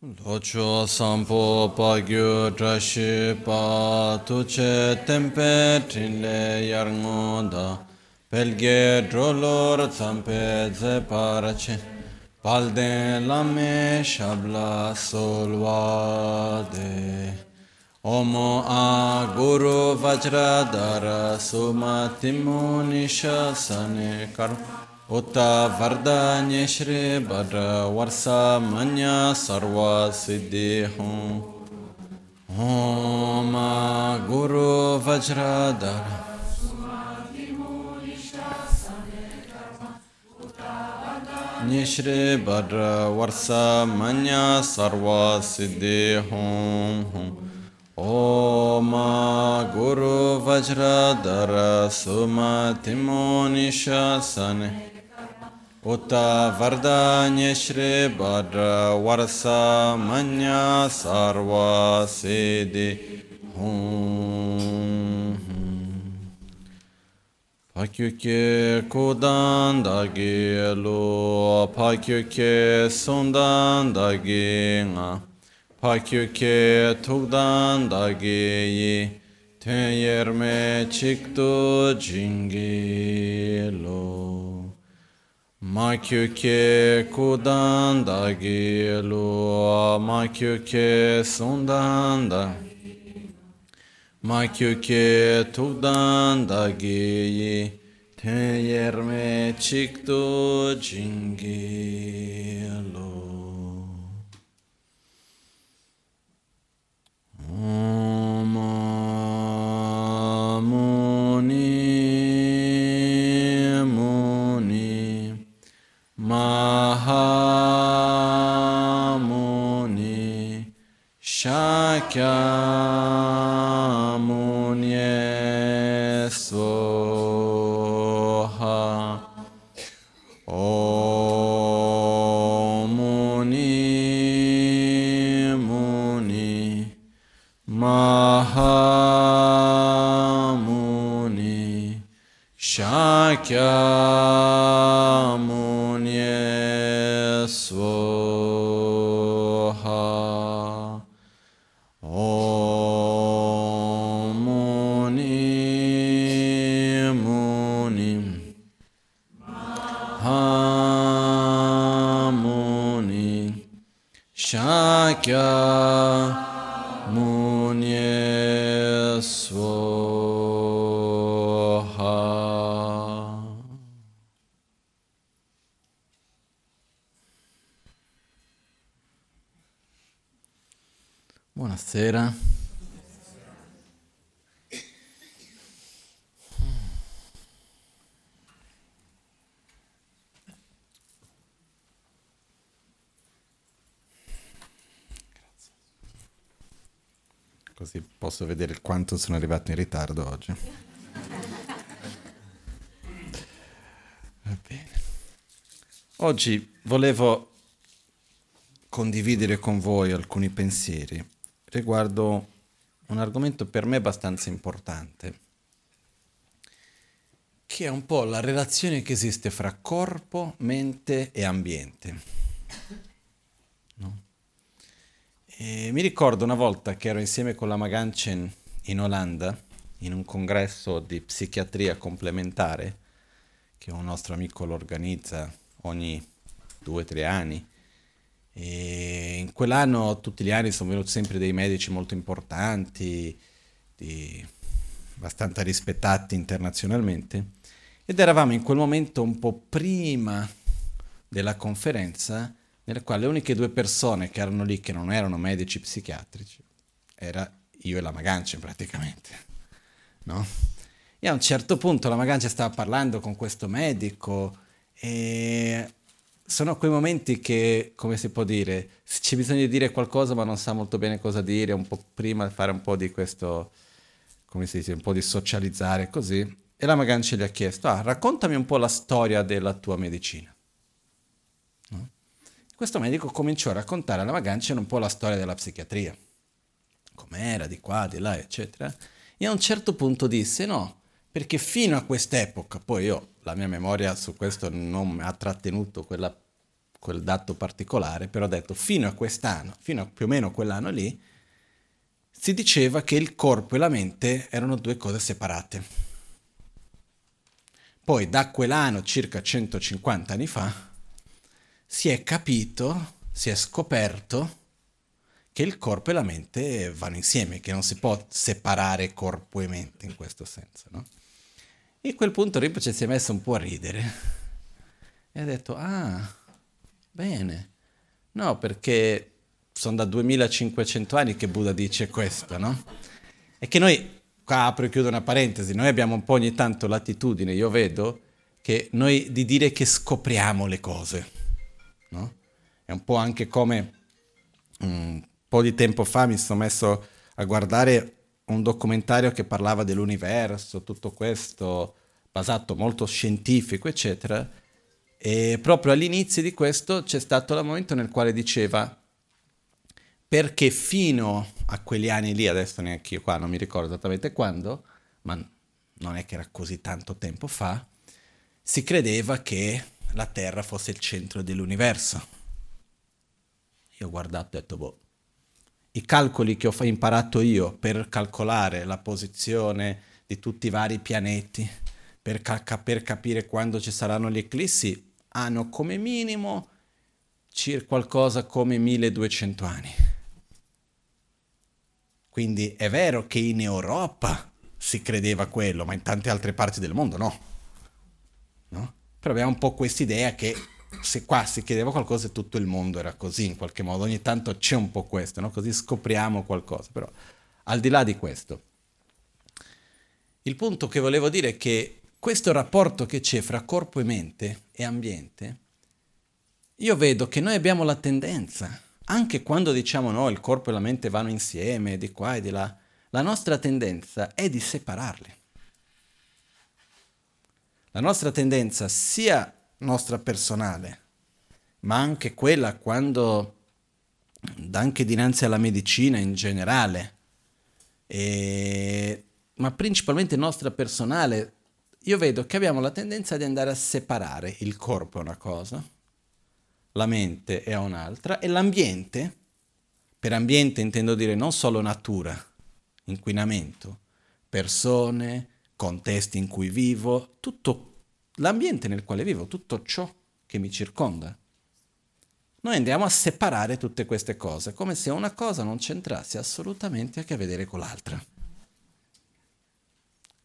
Locho sampo pa gyu drashi pa tuche tempe trinle yarngo da pelge drolor zampe ze parache. Palde lame shabla solvade Omo a guru vajradara suma timunisha sane karma Uta Vardanya Shri Bhadra Varsa Manya Sarva Siddhi Om Guru Vajradhara Nishri Bhadra Varsa Manya Sarva Siddhi Hum Hum. Om Guru Vajradhara Suma Timonisha Uta Vardanya Shri Bhadra Varsa Manya Sarva Siddhi. Hum Pakyuke Kudan Dagi Lu Pakyuke Sundan Dagi Nga Pakyuke Tugdan Dagi Yi Ten Yerme Chiktu Jingi Lu Makyuke kudan da gilu, makyuke sundan da. Makyuke tukdan da giyi, ten yerme çıktı cingilu. Om Mahamuni Shakyamuni Soha. Om Muni Muni Mahamuni Shakyamuni vedere quanto sono arrivato in ritardo oggi. Va bene. Oggi volevo condividere con voi alcuni pensieri riguardo un argomento per me abbastanza importante, che è un po' la relazione che esiste fra corpo, mente e ambiente. E mi ricordo una volta che ero insieme con la Maganchen in Olanda, in un congresso di psichiatria complementare, che un nostro amico lo organizza ogni due o tre anni. E in quell'anno, tutti gli anni, sono venuti sempre dei medici molto importanti, di, abbastanza rispettati internazionalmente, ed eravamo in quel momento un po' prima della conferenza, nella quale le uniche due persone che erano lì, che non erano medici psichiatrici, era io e la Magancia praticamente, no? E a un certo punto la Magancia stava parlando con questo medico e sono quei momenti che, come si può dire, c'è bisogno di dire qualcosa ma non sa molto bene cosa dire, un po' prima fare un po' di questo, come si dice, un po' di socializzare così. E la Magancia gli ha chiesto, ah, raccontami un po' la storia della tua medicina. Questo medico cominciò a raccontare alla Magancia un po' la storia della psichiatria, com'era, di qua, di là, eccetera. E a un certo punto disse, no, perché fino a quest'epoca, poi io, la mia memoria su questo non mi ha trattenuto quella quel dato particolare, però ha detto fino a quest'anno, fino a più o meno quell'anno lì, si diceva che il corpo e la mente erano due cose separate. Poi da quell'anno, circa 150 anni fa, si è capito, si è scoperto che il corpo e la mente vanno insieme, che non si può separare corpo e mente in questo senso. No? E a quel punto Rinpoche si è messo un po' a ridere e ha detto, ah, bene, no, perché sono da 2500 anni che Buddha dice questo, no? E che noi, qua apro e chiudo una parentesi, noi abbiamo un po' ogni tanto l'attitudine, io vedo, che noi di dire che scopriamo le cose, no? È un po' anche come un po' di tempo fa mi sono messo a guardare un documentario che parlava dell'universo, tutto questo, basato molto scientifico, eccetera, e proprio all'inizio di questo c'è stato il momento nel quale diceva perché fino a quegli anni lì, adesso neanche io qua non mi ricordo esattamente quando, ma non è che era così tanto tempo fa, si credeva che la Terra fosse il centro dell'universo. Io ho guardato e ho detto, boh, i calcoli che ho imparato io per calcolare la posizione di tutti i vari pianeti, per, ca- per capire quando ci saranno gli eclissi, hanno come minimo circa qualcosa come 1200 anni. Quindi è vero che in Europa si credeva quello, ma in tante altre parti del mondo no. Però abbiamo un po' quest'idea che se qua si chiedeva qualcosa tutto il mondo era così in qualche modo, ogni tanto c'è un po' questo, no? così scopriamo qualcosa. Però al di là di questo, il punto che volevo dire è che questo rapporto che c'è fra corpo e mente e ambiente, io vedo che noi abbiamo la tendenza anche quando diciamo no, il corpo e la mente vanno insieme, di qua e di là, la nostra tendenza è di separarli. La nostra tendenza, sia nostra personale, ma anche quella quando, anche dinanzi alla medicina in generale, e, ma principalmente nostra personale, io vedo che abbiamo la tendenza di andare a separare il corpo è una cosa, la mente è un'altra e l'ambiente, per ambiente intendo dire non solo natura, inquinamento, persone, contesti in cui vivo, tutto l'ambiente nel quale vivo, tutto ciò che mi circonda. Noi andiamo a separare tutte queste cose, come se una cosa non c'entrasse assolutamente a che vedere con l'altra.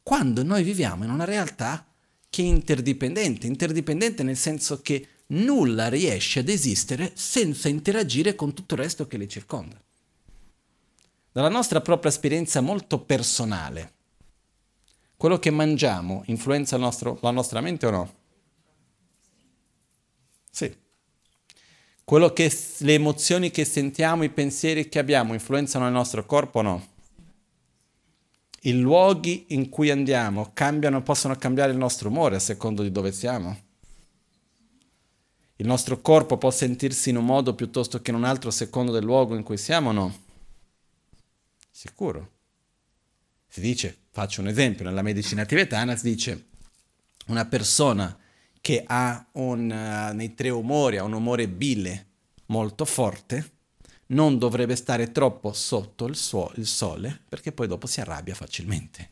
Quando noi viviamo in una realtà che è interdipendente, interdipendente nel senso che nulla riesce ad esistere senza interagire con tutto il resto che le circonda. Dalla nostra propria esperienza molto personale, quello che mangiamo influenza nostro, la nostra mente o no? Sì. Quello che le emozioni che sentiamo, i pensieri che abbiamo influenzano il nostro corpo o no? I luoghi in cui andiamo cambiano, possono cambiare il nostro umore a secondo di dove siamo? il nostro corpo può sentirsi in un modo piuttosto che in un altro secondo del luogo in cui siamo o no? Sicuro. Si dice, faccio un esempio, nella medicina tibetana si dice una persona che ha un, uh, nei tre umori, ha un umore bile molto forte, non dovrebbe stare troppo sotto il, suo, il sole perché poi dopo si arrabbia facilmente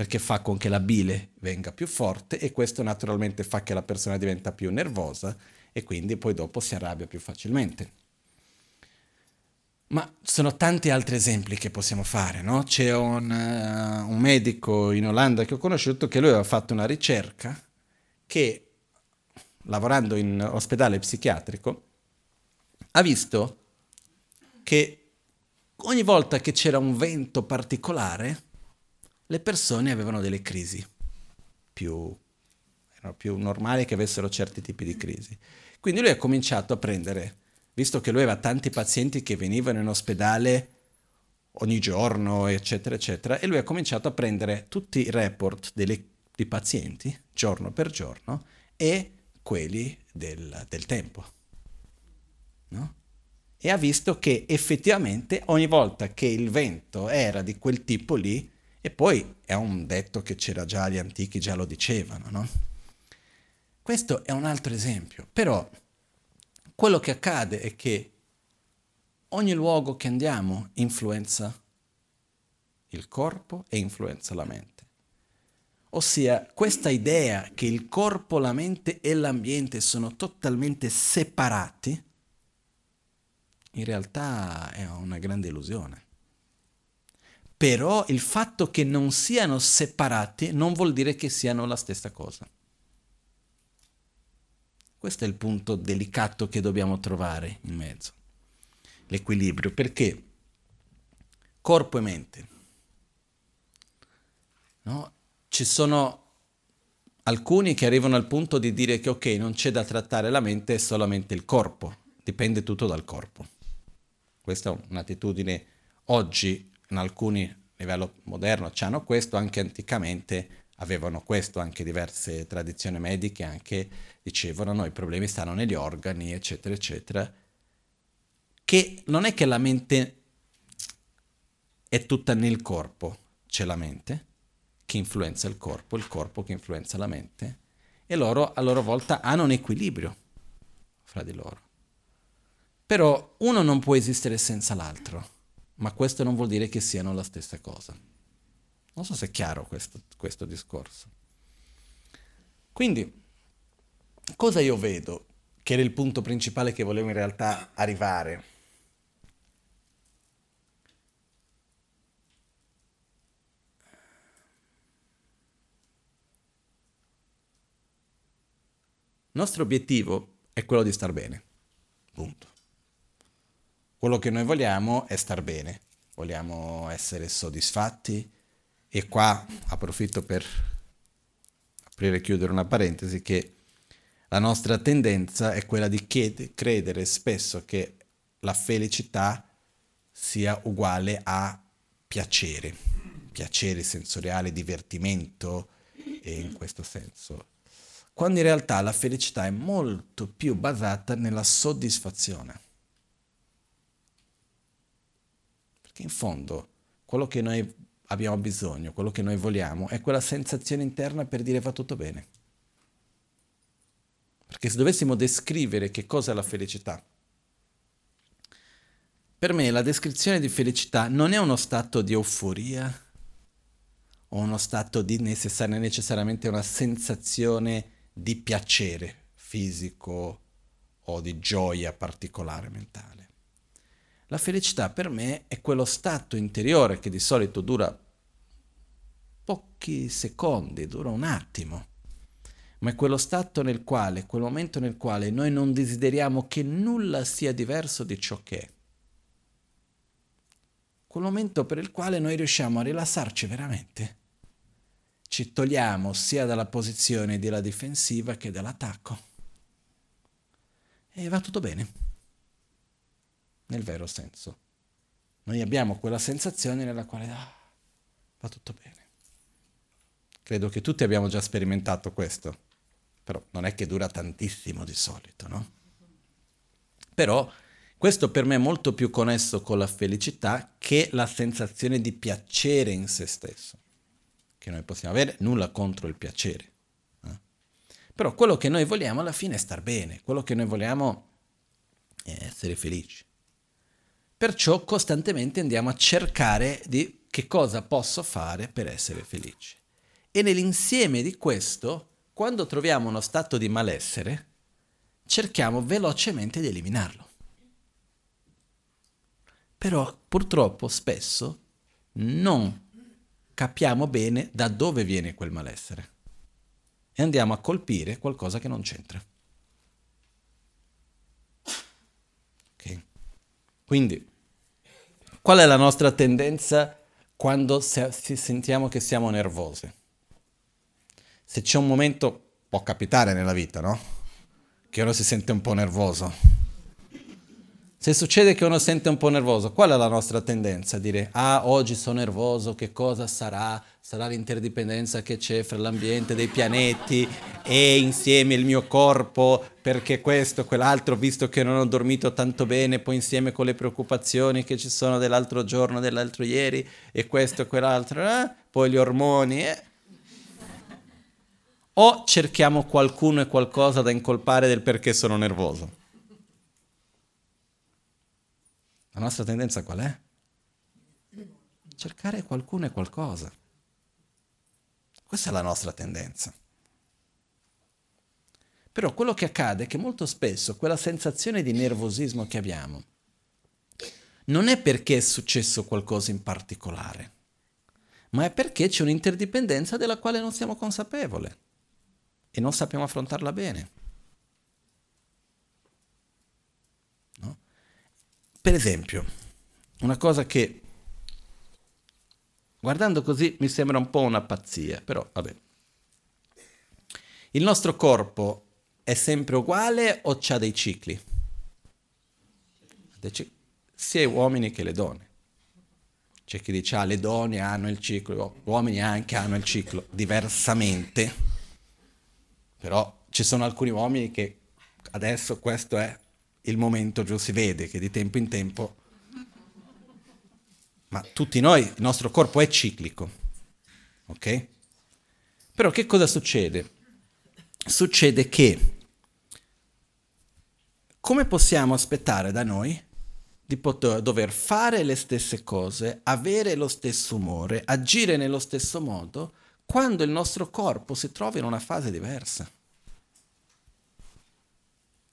perché fa con che la bile venga più forte e questo naturalmente fa che la persona diventa più nervosa e quindi poi dopo si arrabbia più facilmente. Ma sono tanti altri esempi che possiamo fare, no? C'è un, uh, un medico in Olanda che ho conosciuto che lui aveva fatto una ricerca che, lavorando in ospedale psichiatrico, ha visto che ogni volta che c'era un vento particolare, le persone avevano delle crisi più, più normali che avessero certi tipi di crisi. Quindi lui ha cominciato a prendere, visto che lui aveva tanti pazienti che venivano in ospedale ogni giorno, eccetera, eccetera, e lui ha cominciato a prendere tutti i report delle, dei pazienti, giorno per giorno, e quelli del, del tempo. No? E ha visto che effettivamente ogni volta che il vento era di quel tipo lì, e poi è un detto che c'era già, gli antichi già lo dicevano, no? Questo è un altro esempio, però quello che accade è che ogni luogo che andiamo influenza il corpo e influenza la mente. Ossia, questa idea che il corpo, la mente e l'ambiente sono totalmente separati, in realtà è una grande illusione. Però il fatto che non siano separati non vuol dire che siano la stessa cosa. Questo è il punto delicato che dobbiamo trovare in mezzo, l'equilibrio, perché corpo e mente. No? Ci sono alcuni che arrivano al punto di dire che ok, non c'è da trattare la mente, è solamente il corpo, dipende tutto dal corpo. Questa è un'attitudine oggi in alcuni a livello moderno hanno questo, anche anticamente avevano questo, anche diverse tradizioni mediche anche dicevano no, i problemi stanno negli organi, eccetera, eccetera, che non è che la mente è tutta nel corpo, c'è la mente che influenza il corpo, il corpo che influenza la mente, e loro a loro volta hanno un equilibrio fra di loro. Però uno non può esistere senza l'altro, ma questo non vuol dire che siano la stessa cosa. Non so se è chiaro questo, questo discorso. Quindi, cosa io vedo, che era il punto principale che volevo in realtà arrivare? Il nostro obiettivo è quello di star bene. Punto. Quello che noi vogliamo è star bene. Vogliamo essere soddisfatti, e qua approfitto per aprire e chiudere una parentesi che la nostra tendenza è quella di chied- credere spesso che la felicità sia uguale a piacere, piacere sensoriale, divertimento in questo senso. Quando in realtà la felicità è molto più basata nella soddisfazione. Perché in fondo quello che noi abbiamo bisogno, quello che noi vogliamo, è quella sensazione interna per dire va tutto bene. Perché se dovessimo descrivere che cosa è la felicità, per me la descrizione di felicità non è uno stato di euforia o uno stato di necessari- necessariamente una sensazione di piacere fisico o di gioia particolare mentale. La felicità per me è quello stato interiore che di solito dura pochi secondi, dura un attimo, ma è quello stato nel quale, quel momento nel quale noi non desideriamo che nulla sia diverso di ciò che è. Quel momento per il quale noi riusciamo a rilassarci veramente. Ci togliamo sia dalla posizione della difensiva che dall'attacco. E va tutto bene nel vero senso. Noi abbiamo quella sensazione nella quale ah, va tutto bene. Credo che tutti abbiamo già sperimentato questo, però non è che dura tantissimo di solito, no? Però questo per me è molto più connesso con la felicità che la sensazione di piacere in se stesso, che noi possiamo avere, nulla contro il piacere. Eh? Però quello che noi vogliamo alla fine è star bene, quello che noi vogliamo è essere felici. Perciò costantemente andiamo a cercare di che cosa posso fare per essere felice. E nell'insieme di questo, quando troviamo uno stato di malessere, cerchiamo velocemente di eliminarlo. Però purtroppo spesso non capiamo bene da dove viene quel malessere e andiamo a colpire qualcosa che non c'entra. Okay. Quindi Qual è la nostra tendenza quando si sentiamo che siamo nervosi? Se c'è un momento, può capitare nella vita, no? Che uno si sente un po' nervoso. Se succede che uno sente un po' nervoso, qual è la nostra tendenza? Dire, ah, oggi sono nervoso, che cosa sarà? Sarà l'interdipendenza che c'è fra l'ambiente dei pianeti e insieme il mio corpo, perché questo, quell'altro, visto che non ho dormito tanto bene, poi insieme con le preoccupazioni che ci sono dell'altro giorno, dell'altro ieri, e questo quell'altro, eh? poi gli ormoni. Eh? O cerchiamo qualcuno e qualcosa da incolpare del perché sono nervoso. La nostra tendenza qual è? Cercare qualcuno e qualcosa. Questa è la nostra tendenza. Però quello che accade è che molto spesso quella sensazione di nervosismo che abbiamo non è perché è successo qualcosa in particolare, ma è perché c'è un'interdipendenza della quale non siamo consapevoli e non sappiamo affrontarla bene. Per esempio, una cosa che guardando così mi sembra un po' una pazzia, però vabbè. Il nostro corpo è sempre uguale o ha dei cicli? Sia gli uomini che le donne. C'è chi dice, ah, le donne hanno il ciclo, gli uomini anche hanno il ciclo, diversamente. Però ci sono alcuni uomini che adesso questo è il momento giusto, si vede che di tempo in tempo... Ma tutti noi, il nostro corpo è ciclico, ok? Però che cosa succede? Succede che come possiamo aspettare da noi di poter dover fare le stesse cose, avere lo stesso umore, agire nello stesso modo, quando il nostro corpo si trova in una fase diversa?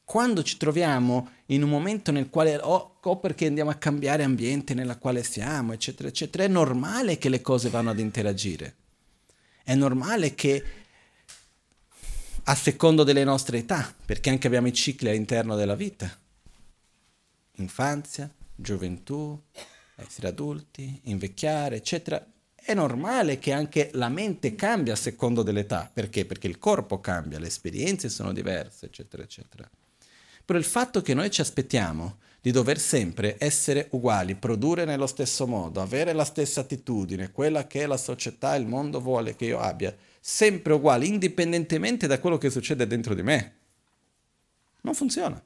Quando ci troviamo in un momento nel quale, o, o perché andiamo a cambiare ambiente nella quale siamo, eccetera, eccetera, è normale che le cose vanno ad interagire. È normale che a secondo delle nostre età, perché anche abbiamo i cicli all'interno della vita. Infanzia, gioventù, essere adulti, invecchiare, eccetera. È normale che anche la mente cambia a secondo dell'età. Perché? Perché il corpo cambia, le esperienze sono diverse, eccetera, eccetera. Però il fatto che noi ci aspettiamo di dover sempre essere uguali, produrre nello stesso modo, avere la stessa attitudine, quella che la società e il mondo vuole che io abbia, sempre uguale, indipendentemente da quello che succede dentro di me. Non funziona.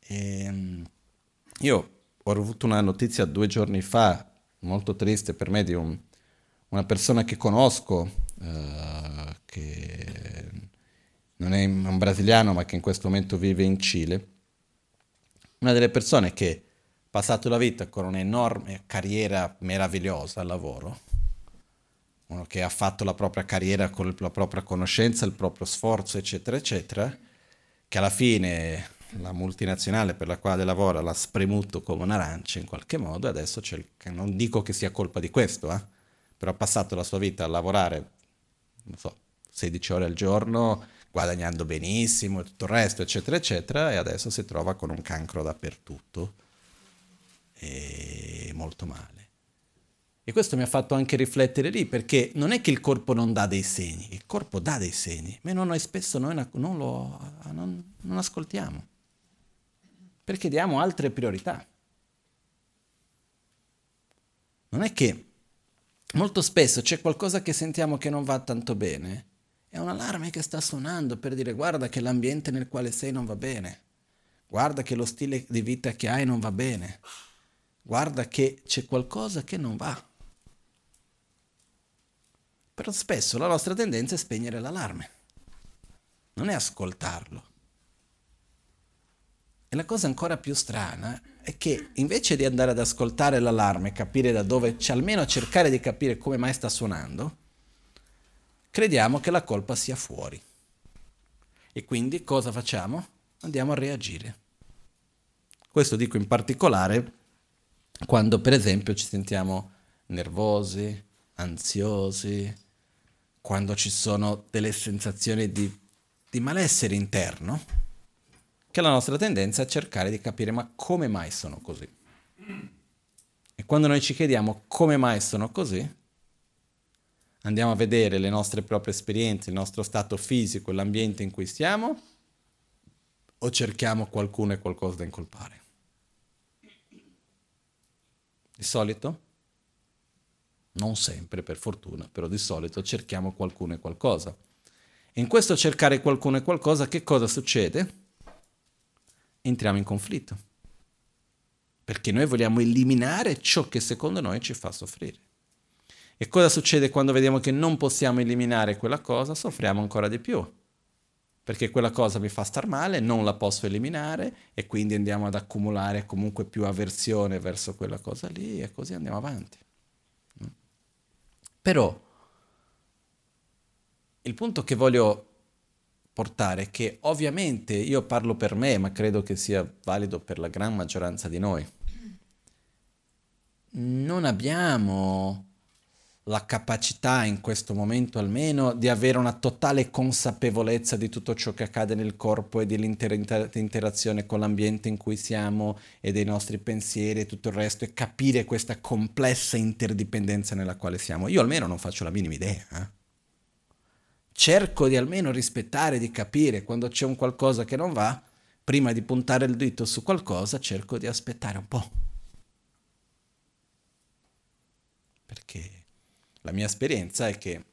E, ehm, io ho avuto una notizia due giorni fa, molto triste per me, di un, una persona che conosco, uh, che non è un brasiliano ma che in questo momento vive in Cile, una delle persone che passato la vita con un'enorme carriera meravigliosa al lavoro, uno che ha fatto la propria carriera con la propria conoscenza, il proprio sforzo, eccetera, eccetera, che alla fine la multinazionale per la quale lavora l'ha spremuto come un'arancia in qualche modo adesso c'è il... non dico che sia colpa di questo, eh? però ha passato la sua vita a lavorare, non so, 16 ore al giorno, guadagnando benissimo e tutto il resto, eccetera, eccetera, e adesso si trova con un cancro dappertutto e molto male. E questo mi ha fatto anche riflettere lì, perché non è che il corpo non dà dei segni, il corpo dà dei segni, ma noi spesso noi non lo non, non ascoltiamo, perché diamo altre priorità. Non è che molto spesso c'è qualcosa che sentiamo che non va tanto bene, è un allarme che sta suonando per dire guarda che l'ambiente nel quale sei non va bene, guarda che lo stile di vita che hai non va bene guarda che c'è qualcosa che non va. Però spesso la nostra tendenza è spegnere l'allarme, non è ascoltarlo. E la cosa ancora più strana è che invece di andare ad ascoltare l'allarme, capire da dove, cioè almeno cercare di capire come mai sta suonando, crediamo che la colpa sia fuori. E quindi cosa facciamo? Andiamo a reagire. Questo dico in particolare quando per esempio ci sentiamo nervosi, ansiosi, quando ci sono delle sensazioni di, di malessere interno, che la nostra tendenza è cercare di capire ma come mai sono così. E quando noi ci chiediamo come mai sono così, andiamo a vedere le nostre proprie esperienze, il nostro stato fisico, l'ambiente in cui stiamo, o cerchiamo qualcuno e qualcosa da incolpare. Di solito, non sempre per fortuna, però di solito cerchiamo qualcuno e qualcosa. In questo cercare qualcuno e qualcosa, che cosa succede? Entriamo in conflitto. Perché noi vogliamo eliminare ciò che secondo noi ci fa soffrire. E cosa succede quando vediamo che non possiamo eliminare quella cosa? Soffriamo ancora di più. perché quella cosa mi fa star male, non la posso eliminare e quindi andiamo ad accumulare comunque più avversione verso quella cosa lì e così andiamo avanti. Però il punto che voglio portare è che ovviamente io parlo per me, ma credo che sia valido per la gran maggioranza di noi. Non abbiamo la capacità in questo momento almeno di avere una totale consapevolezza di tutto ciò che accade nel corpo e dell'interazione con l'ambiente in cui siamo e dei nostri pensieri e tutto il resto e capire questa complessa interdipendenza nella quale siamo. Io almeno non faccio la minima idea. Eh? Cerco di almeno rispettare, di capire quando c'è un qualcosa che non va, prima di puntare il dito su qualcosa cerco di aspettare un po'. Perché la mia esperienza è che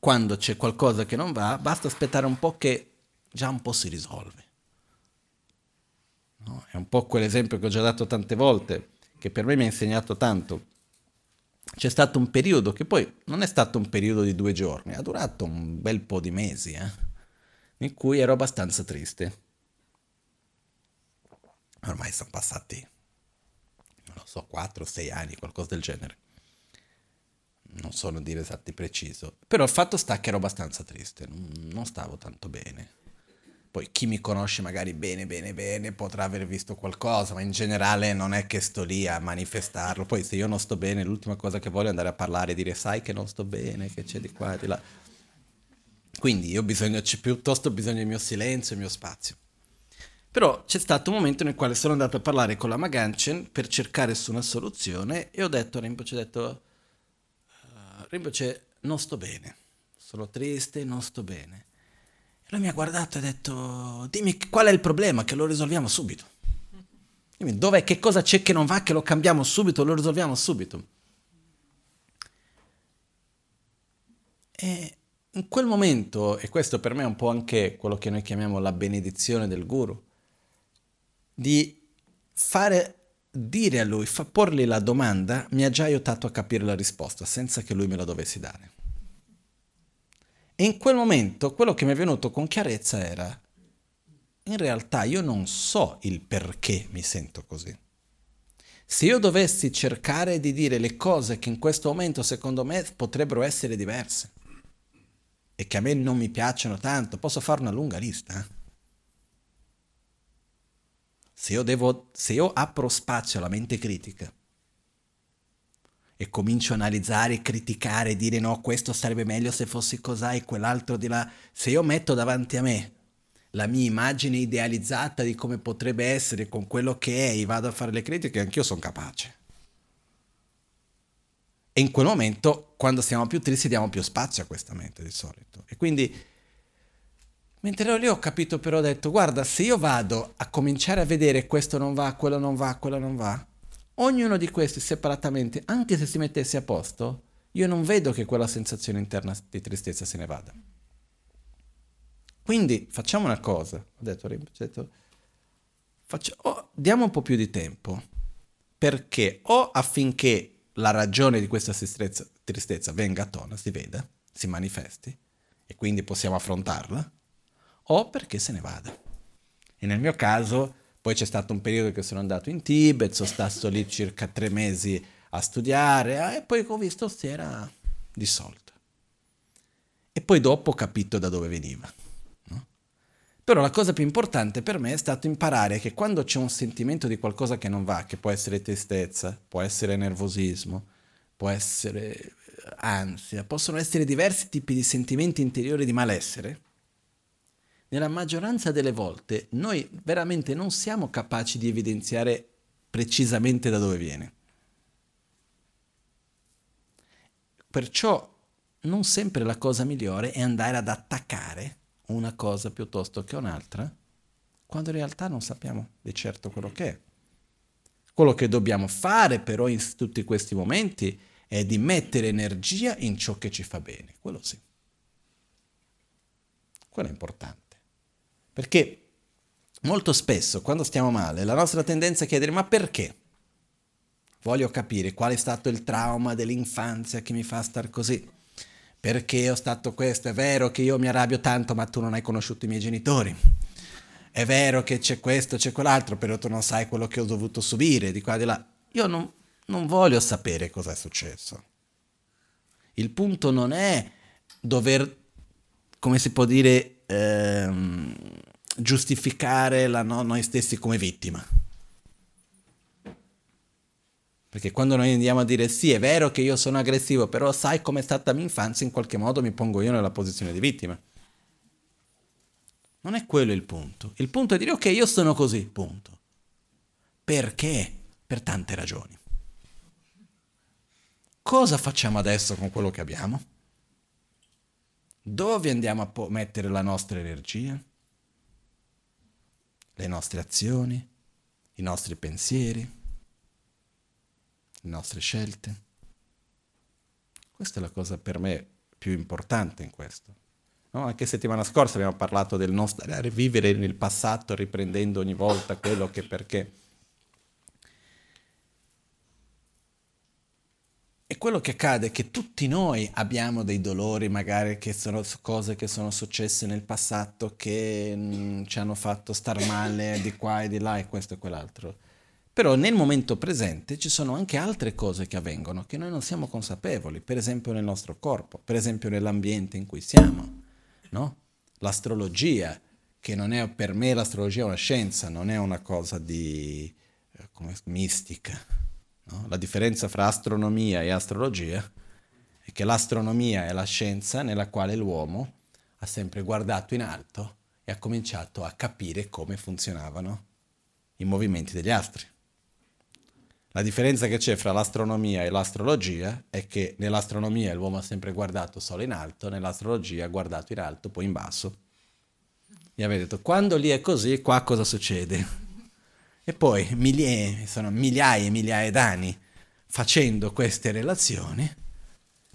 quando c'è qualcosa che non va, basta aspettare un po' che già un po' si risolve. No? È un po' quell'esempio che ho già dato tante volte, che per me mi ha insegnato tanto. C'è stato un periodo che poi non è stato un periodo di due giorni, ha durato un bel po' di mesi, eh? in cui ero abbastanza triste. Ormai sono passati, non lo so, 4-6 anni, qualcosa del genere non so dire esatti preciso, però il fatto sta che ero abbastanza triste, non stavo tanto bene. Poi chi mi conosce magari bene, bene, bene potrà aver visto qualcosa, ma in generale non è che sto lì a manifestarlo. Poi se io non sto bene, l'ultima cosa che voglio è andare a parlare e dire sai che non sto bene, che c'è di qua e di là. Quindi io ho bisogno, c'è piuttosto bisogno del mio silenzio, del mio spazio. Però c'è stato un momento nel quale sono andato a parlare con la Maganchen per cercare su una soluzione e ho detto a Rinpoche, ho detto Rinpoche, non sto bene, sono triste, non sto bene. E lui mi ha guardato e ha detto, dimmi qual è il problema, che lo risolviamo subito. Dimmi dov'è, che cosa c'è che non va, che lo cambiamo subito, lo risolviamo subito. E in quel momento, e questo per me è un po' anche quello che noi chiamiamo la benedizione del guru, di fare dire a lui, fa porgli la domanda, mi ha già aiutato a capire la risposta senza che lui me la dovessi dare. E in quel momento quello che mi è venuto con chiarezza era, in realtà io non so il perché mi sento così. Se io dovessi cercare di dire le cose che in questo momento secondo me potrebbero essere diverse e che a me non mi piacciono tanto, posso fare una lunga lista. Se io, devo, se io apro spazio alla mente critica e comincio a analizzare, criticare, dire no, questo sarebbe meglio se fossi così e quell'altro di là, se io metto davanti a me la mia immagine idealizzata di come potrebbe essere con quello che è e vado a fare le critiche, anch'io sono capace. E in quel momento, quando siamo più tristi, diamo più spazio a questa mente di solito. E quindi Mentre ero lì ho capito però, ho detto, guarda, se io vado a cominciare a vedere questo non va, quello non va, quello non va, ognuno di questi separatamente, anche se si mettesse a posto, io non vedo che quella sensazione interna di tristezza se ne vada. Quindi facciamo una cosa, ho detto, ho detto faccio, oh, diamo un po' più di tempo, perché o affinché la ragione di questa tristezza, tristezza venga a tona, si veda, si manifesti, e quindi possiamo affrontarla, o perché se ne vada. E nel mio caso, poi c'è stato un periodo che sono andato in Tibet, sono stato lì circa tre mesi a studiare e poi ho visto si era dissolto. E poi dopo ho capito da dove veniva. No? Però la cosa più importante per me è stato imparare che quando c'è un sentimento di qualcosa che non va, che può essere tristezza, può essere nervosismo, può essere ansia, possono essere diversi tipi di sentimenti interiori di malessere, nella maggioranza delle volte noi veramente non siamo capaci di evidenziare precisamente da dove viene. Perciò non sempre la cosa migliore è andare ad attaccare una cosa piuttosto che un'altra, quando in realtà non sappiamo di certo quello che è. Quello che dobbiamo fare però in tutti questi momenti è di mettere energia in ciò che ci fa bene, quello sì. Quello è importante. Perché molto spesso quando stiamo male la nostra tendenza è chiedere ma perché? Voglio capire qual è stato il trauma dell'infanzia che mi fa star così. perché ho stato questo, è vero che io mi arrabbio tanto ma tu non hai conosciuto i miei genitori, è vero che c'è questo, c'è quell'altro, però tu non sai quello che ho dovuto subire di qua e di là. Io non, non voglio sapere cosa è successo. Il punto non è dover, come si può dire, ehm, giustificare la, no, noi stessi come vittima. Perché quando noi andiamo a dire sì, è vero che io sono aggressivo, però sai com'è stata la mia infanzia, in qualche modo mi pongo io nella posizione di vittima. Non è quello il punto. Il punto è dire ok, io sono così, punto. Perché? Per tante ragioni. Cosa facciamo adesso con quello che abbiamo? Dove andiamo a po- mettere la nostra energia? Le nostre azioni? I nostri pensieri? le nostre scelte. Questa è la cosa per me più importante in questo. No? Anche settimana scorsa abbiamo parlato del non stare a rivivere nel passato riprendendo ogni volta quello che perché. E quello che accade è che tutti noi abbiamo dei dolori, magari che sono cose che sono successe nel passato che mh, mm, ci hanno fatto star male di qua e di là e questo e quell'altro. Però nel momento presente ci sono anche altre cose che avvengono che noi non siamo consapevoli, per esempio nel nostro corpo, per esempio nell'ambiente in cui siamo, no? L'astrologia, che non è per me l'astrologia è una scienza, non è una cosa di eh, come, mistica. No? La differenza fra astronomia e astrologia è che l'astronomia è la scienza nella quale l'uomo ha sempre guardato in alto e ha cominciato a capire come funzionavano i movimenti degli astri. La differenza che c'è fra l'astronomia e l'astrologia è che nell'astronomia l'uomo ha sempre guardato solo in alto, nell'astrologia ha guardato in alto, poi in basso. E avete detto, quando lì è così, qua cosa succede? E poi migliaia, sono migliaia e migliaia d'anni facendo queste relazioni,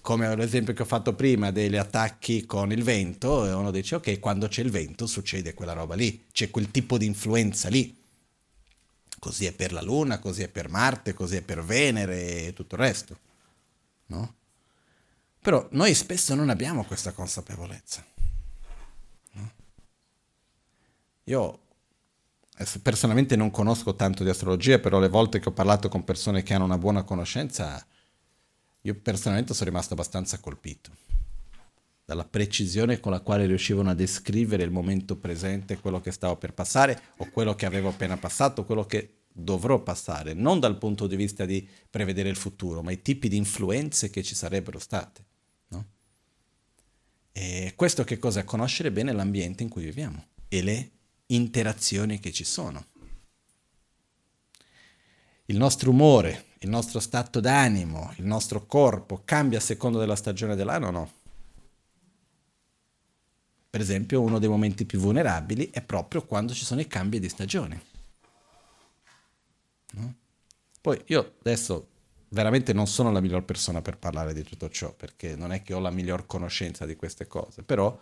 come l'esempio che ho fatto prima degli attacchi con il vento, e uno dice, ok, quando c'è il vento succede quella roba lì, c'è quel tipo di influenza lì Così è per la Luna, così è per Marte, così è per Venere e tutto il resto. No? Però noi spesso non abbiamo questa consapevolezza. No? Io personalmente non conosco tanto di astrologia, però le volte che ho parlato con persone che hanno una buona conoscenza, io personalmente sono rimasto abbastanza colpito dalla precisione con la quale riuscivano a descrivere il momento presente, quello che stavo per passare o quello che avevo appena passato, quello che dovrò passare, non dal punto di vista di prevedere il futuro, ma i tipi di influenze che ci sarebbero state. No? E questo che cosa? Conoscere bene l'ambiente in cui viviamo e le interazioni che ci sono. Il nostro umore, il nostro stato d'animo, il nostro corpo cambia a seconda della stagione dell'anno o no? Per esempio, uno dei momenti più vulnerabili è proprio quando ci sono i cambi di stagione. No? Poi io adesso veramente non sono la miglior persona per parlare di tutto ciò, perché non è che ho la miglior conoscenza di queste cose, però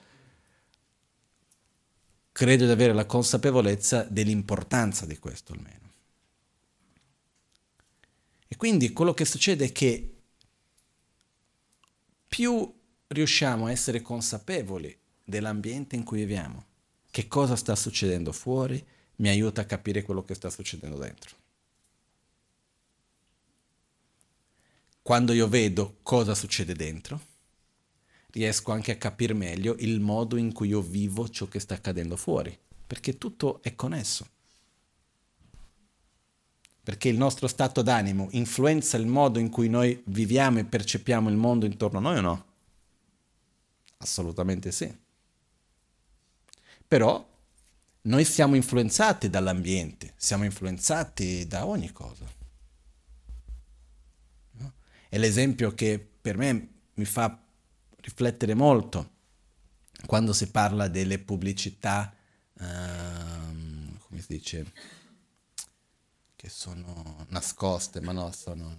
credo di avere la consapevolezza dell'importanza di questo almeno. E quindi quello che succede è che più riusciamo a essere consapevoli dell'ambiente in cui viviamo. Che cosa sta succedendo fuori mi aiuta a capire quello che sta succedendo dentro. Quando io vedo cosa succede dentro, riesco anche a capire meglio il modo in cui io vivo ciò che sta accadendo fuori, perché tutto è connesso. Perché il nostro stato d'animo influenza il modo in cui noi viviamo e percepiamo il mondo intorno a noi o no? Assolutamente sì. Però noi siamo influenzati dall'ambiente, siamo influenzati da ogni cosa. No? È l'esempio che per me mi fa riflettere molto quando si parla delle pubblicità, um, come si dice, che sono nascoste, ma no, sono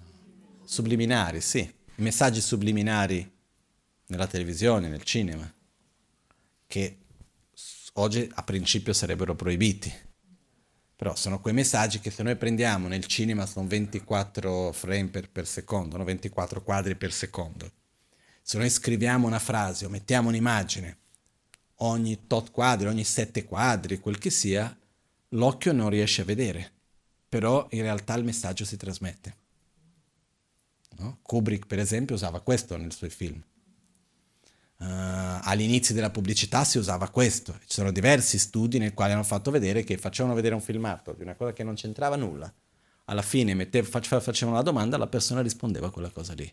subliminari, sì, i messaggi subliminari nella televisione, nel cinema, che oggi a principio sarebbero proibiti. Però sono quei messaggi che se noi prendiamo nel cinema sono 24 frame per, per secondo, no? 24 quadri per secondo. Se noi scriviamo una frase o mettiamo un'immagine, ogni tot quadri, ogni sette quadri, quel che sia, l'occhio non riesce a vedere, però in realtà il messaggio si trasmette. No? Kubrick, per esempio, usava questo nei suoi film. Uh, all'inizio della pubblicità si usava questo. Ci sono diversi studi nei quali hanno fatto vedere che facevano vedere un filmato di una cosa che non c'entrava nulla. Alla fine mettev- facevano la domanda, la persona rispondeva a quella cosa lì.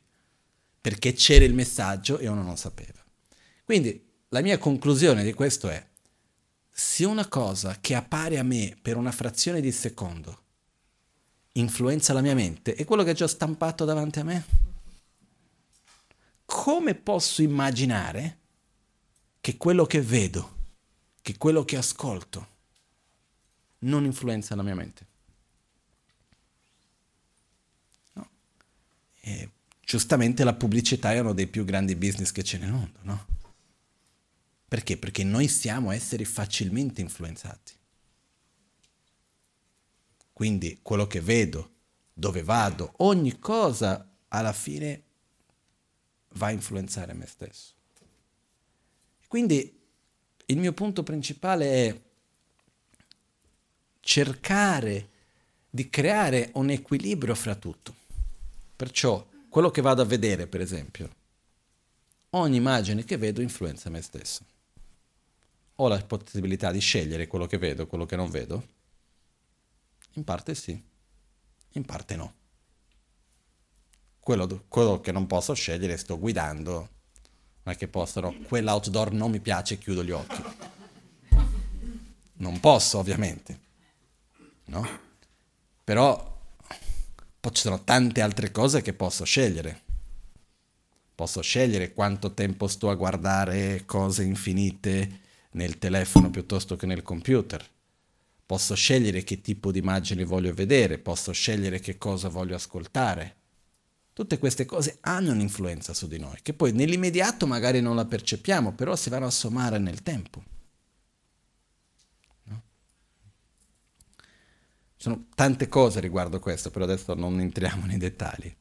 Perché c'era il messaggio e uno non sapeva. Quindi la mia conclusione di questo è, se una cosa che appare a me per una frazione di secondo influenza la mia mente, è quello che ho stampato davanti a me, come posso immaginare che quello che vedo, che quello che ascolto, non influenza la mia mente? No. E giustamente la pubblicità è uno dei più grandi business che c'è nel mondo, no? Perché? Perché noi siamo esseri facilmente influenzati. Quindi quello che vedo, dove vado, ogni cosa alla fine va a influenzare me stesso. Quindi il mio punto principale è cercare di creare un equilibrio fra tutto. Perciò quello che vado a vedere, per esempio, ogni immagine che vedo influenza me stesso. Ho la possibilità di scegliere quello che vedo, quello che non vedo? In parte sì, in parte no quello, quello che non posso scegliere sto guidando, non è che possono, quell'outdoor non mi piace, chiudo gli occhi. Non posso ovviamente, no? Però ci sono tante altre cose che posso scegliere. Posso scegliere quanto tempo sto a guardare cose infinite nel telefono piuttosto che nel computer. Posso scegliere che tipo di immagini voglio vedere, posso scegliere che cosa voglio ascoltare. Tutte queste cose hanno un'influenza su di noi, che poi nell'immediato magari non la percepiamo, però si vanno a sommare nel tempo. No? Ci sono tante cose riguardo questo, però adesso non entriamo nei dettagli.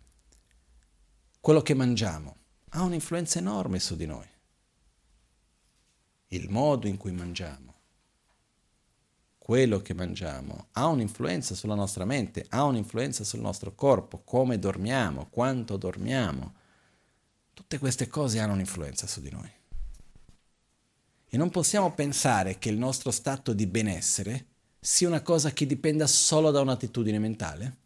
Quello che mangiamo ha un'influenza enorme su di noi. Il modo in cui mangiamo quello che mangiamo ha un'influenza sulla nostra mente, ha un'influenza sul nostro corpo, come dormiamo, quanto dormiamo. Tutte queste cose hanno un'influenza su di noi. E non possiamo pensare che il nostro stato di benessere sia una cosa che dipenda solo da un'attitudine mentale,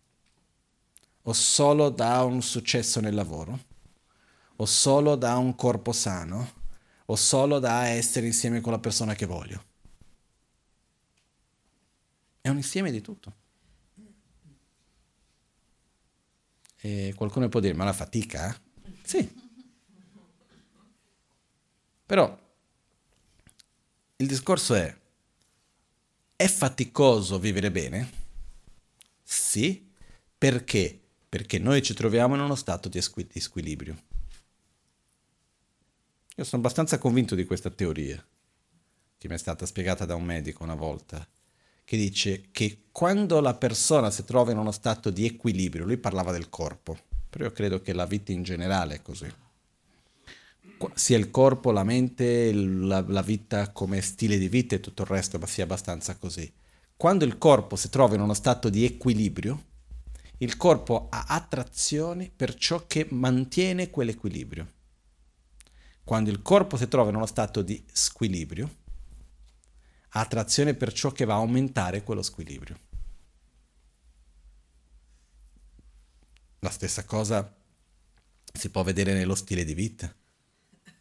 o solo da un successo nel lavoro, o solo da un corpo sano, o solo da essere insieme con la persona che voglio. È un insieme di tutto. E qualcuno può dire, ma la fatica? Sì. Però il discorso è, è faticoso vivere bene? Sì. Perché? Perché noi ci troviamo in uno stato di squilibrio. Io sono abbastanza convinto di questa teoria, che mi è stata spiegata da un medico una volta che dice che quando la persona si trova in uno stato di equilibrio, lui parlava del corpo, però io credo che la vita in generale è così. Sia il corpo, la mente, la, la vita come stile di vita e tutto il resto, sia abbastanza così. Quando il corpo si trova in uno stato di equilibrio, il corpo ha attrazione per ciò che mantiene quell'equilibrio. Quando il corpo si trova in uno stato di squilibrio, attrazione per ciò che va a aumentare quello squilibrio. La stessa cosa si può vedere nello stile di vita,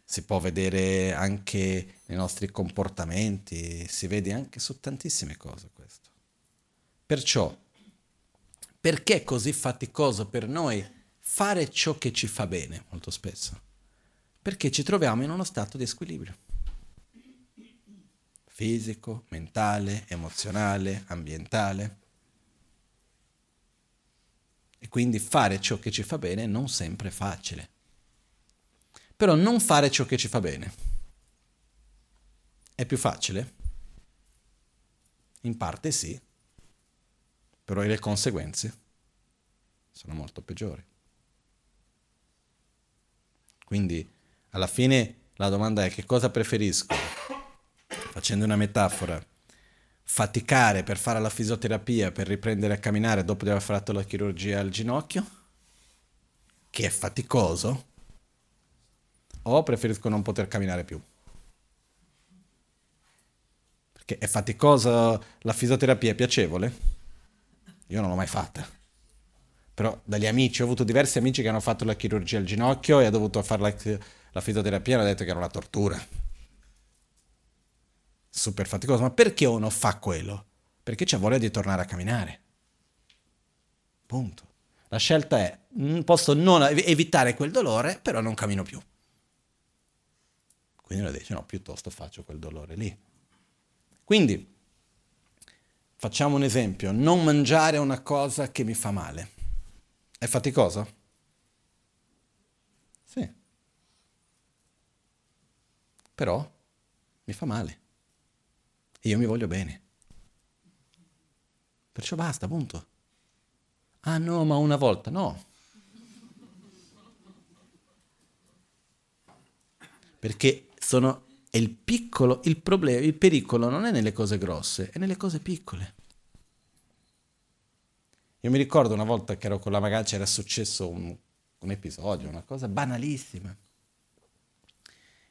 si può vedere anche nei nostri comportamenti, si vede anche su tantissime cose questo. Perciò, perché è così faticoso per noi fare ciò che ci fa bene molto spesso? Perché ci troviamo in uno stato di squilibrio fisico, mentale, emozionale, ambientale. E quindi fare ciò che ci fa bene non sempre è facile. Però non fare ciò che ci fa bene è più facile? In parte sì, però le conseguenze sono molto peggiori. Quindi Alla fine la domanda è che cosa preferisco? Facendo una metafora, faticare per fare la fisioterapia, per riprendere a camminare dopo di aver fatto la chirurgia al ginocchio, che è faticoso, o preferisco non poter camminare più? Perché è faticosa la fisioterapia, è piacevole? Io non l'ho mai fatta. Però dagli amici, ho avuto diversi amici che hanno fatto la chirurgia al ginocchio e ha dovuto fare la, la fisioterapia e hanno detto che era una tortura super faticoso, ma perché uno fa quello? Perché c'è voglia di tornare a camminare. Punto. La scelta è, mm, posso non evitare quel dolore, però non cammino più. Quindi uno dice, no, piuttosto faccio quel dolore lì. Quindi, facciamo un esempio, non mangiare una cosa che mi fa male. È faticoso? Sì. Però mi fa male. E io mi voglio bene. Perciò basta, punto. Ah no, ma una volta, no. Perché sono il piccolo, il problema, il pericolo non è nelle cose grosse, è nelle cose piccole. Io mi ricordo una volta che ero con la Magancia era successo un, un episodio, una cosa banalissima.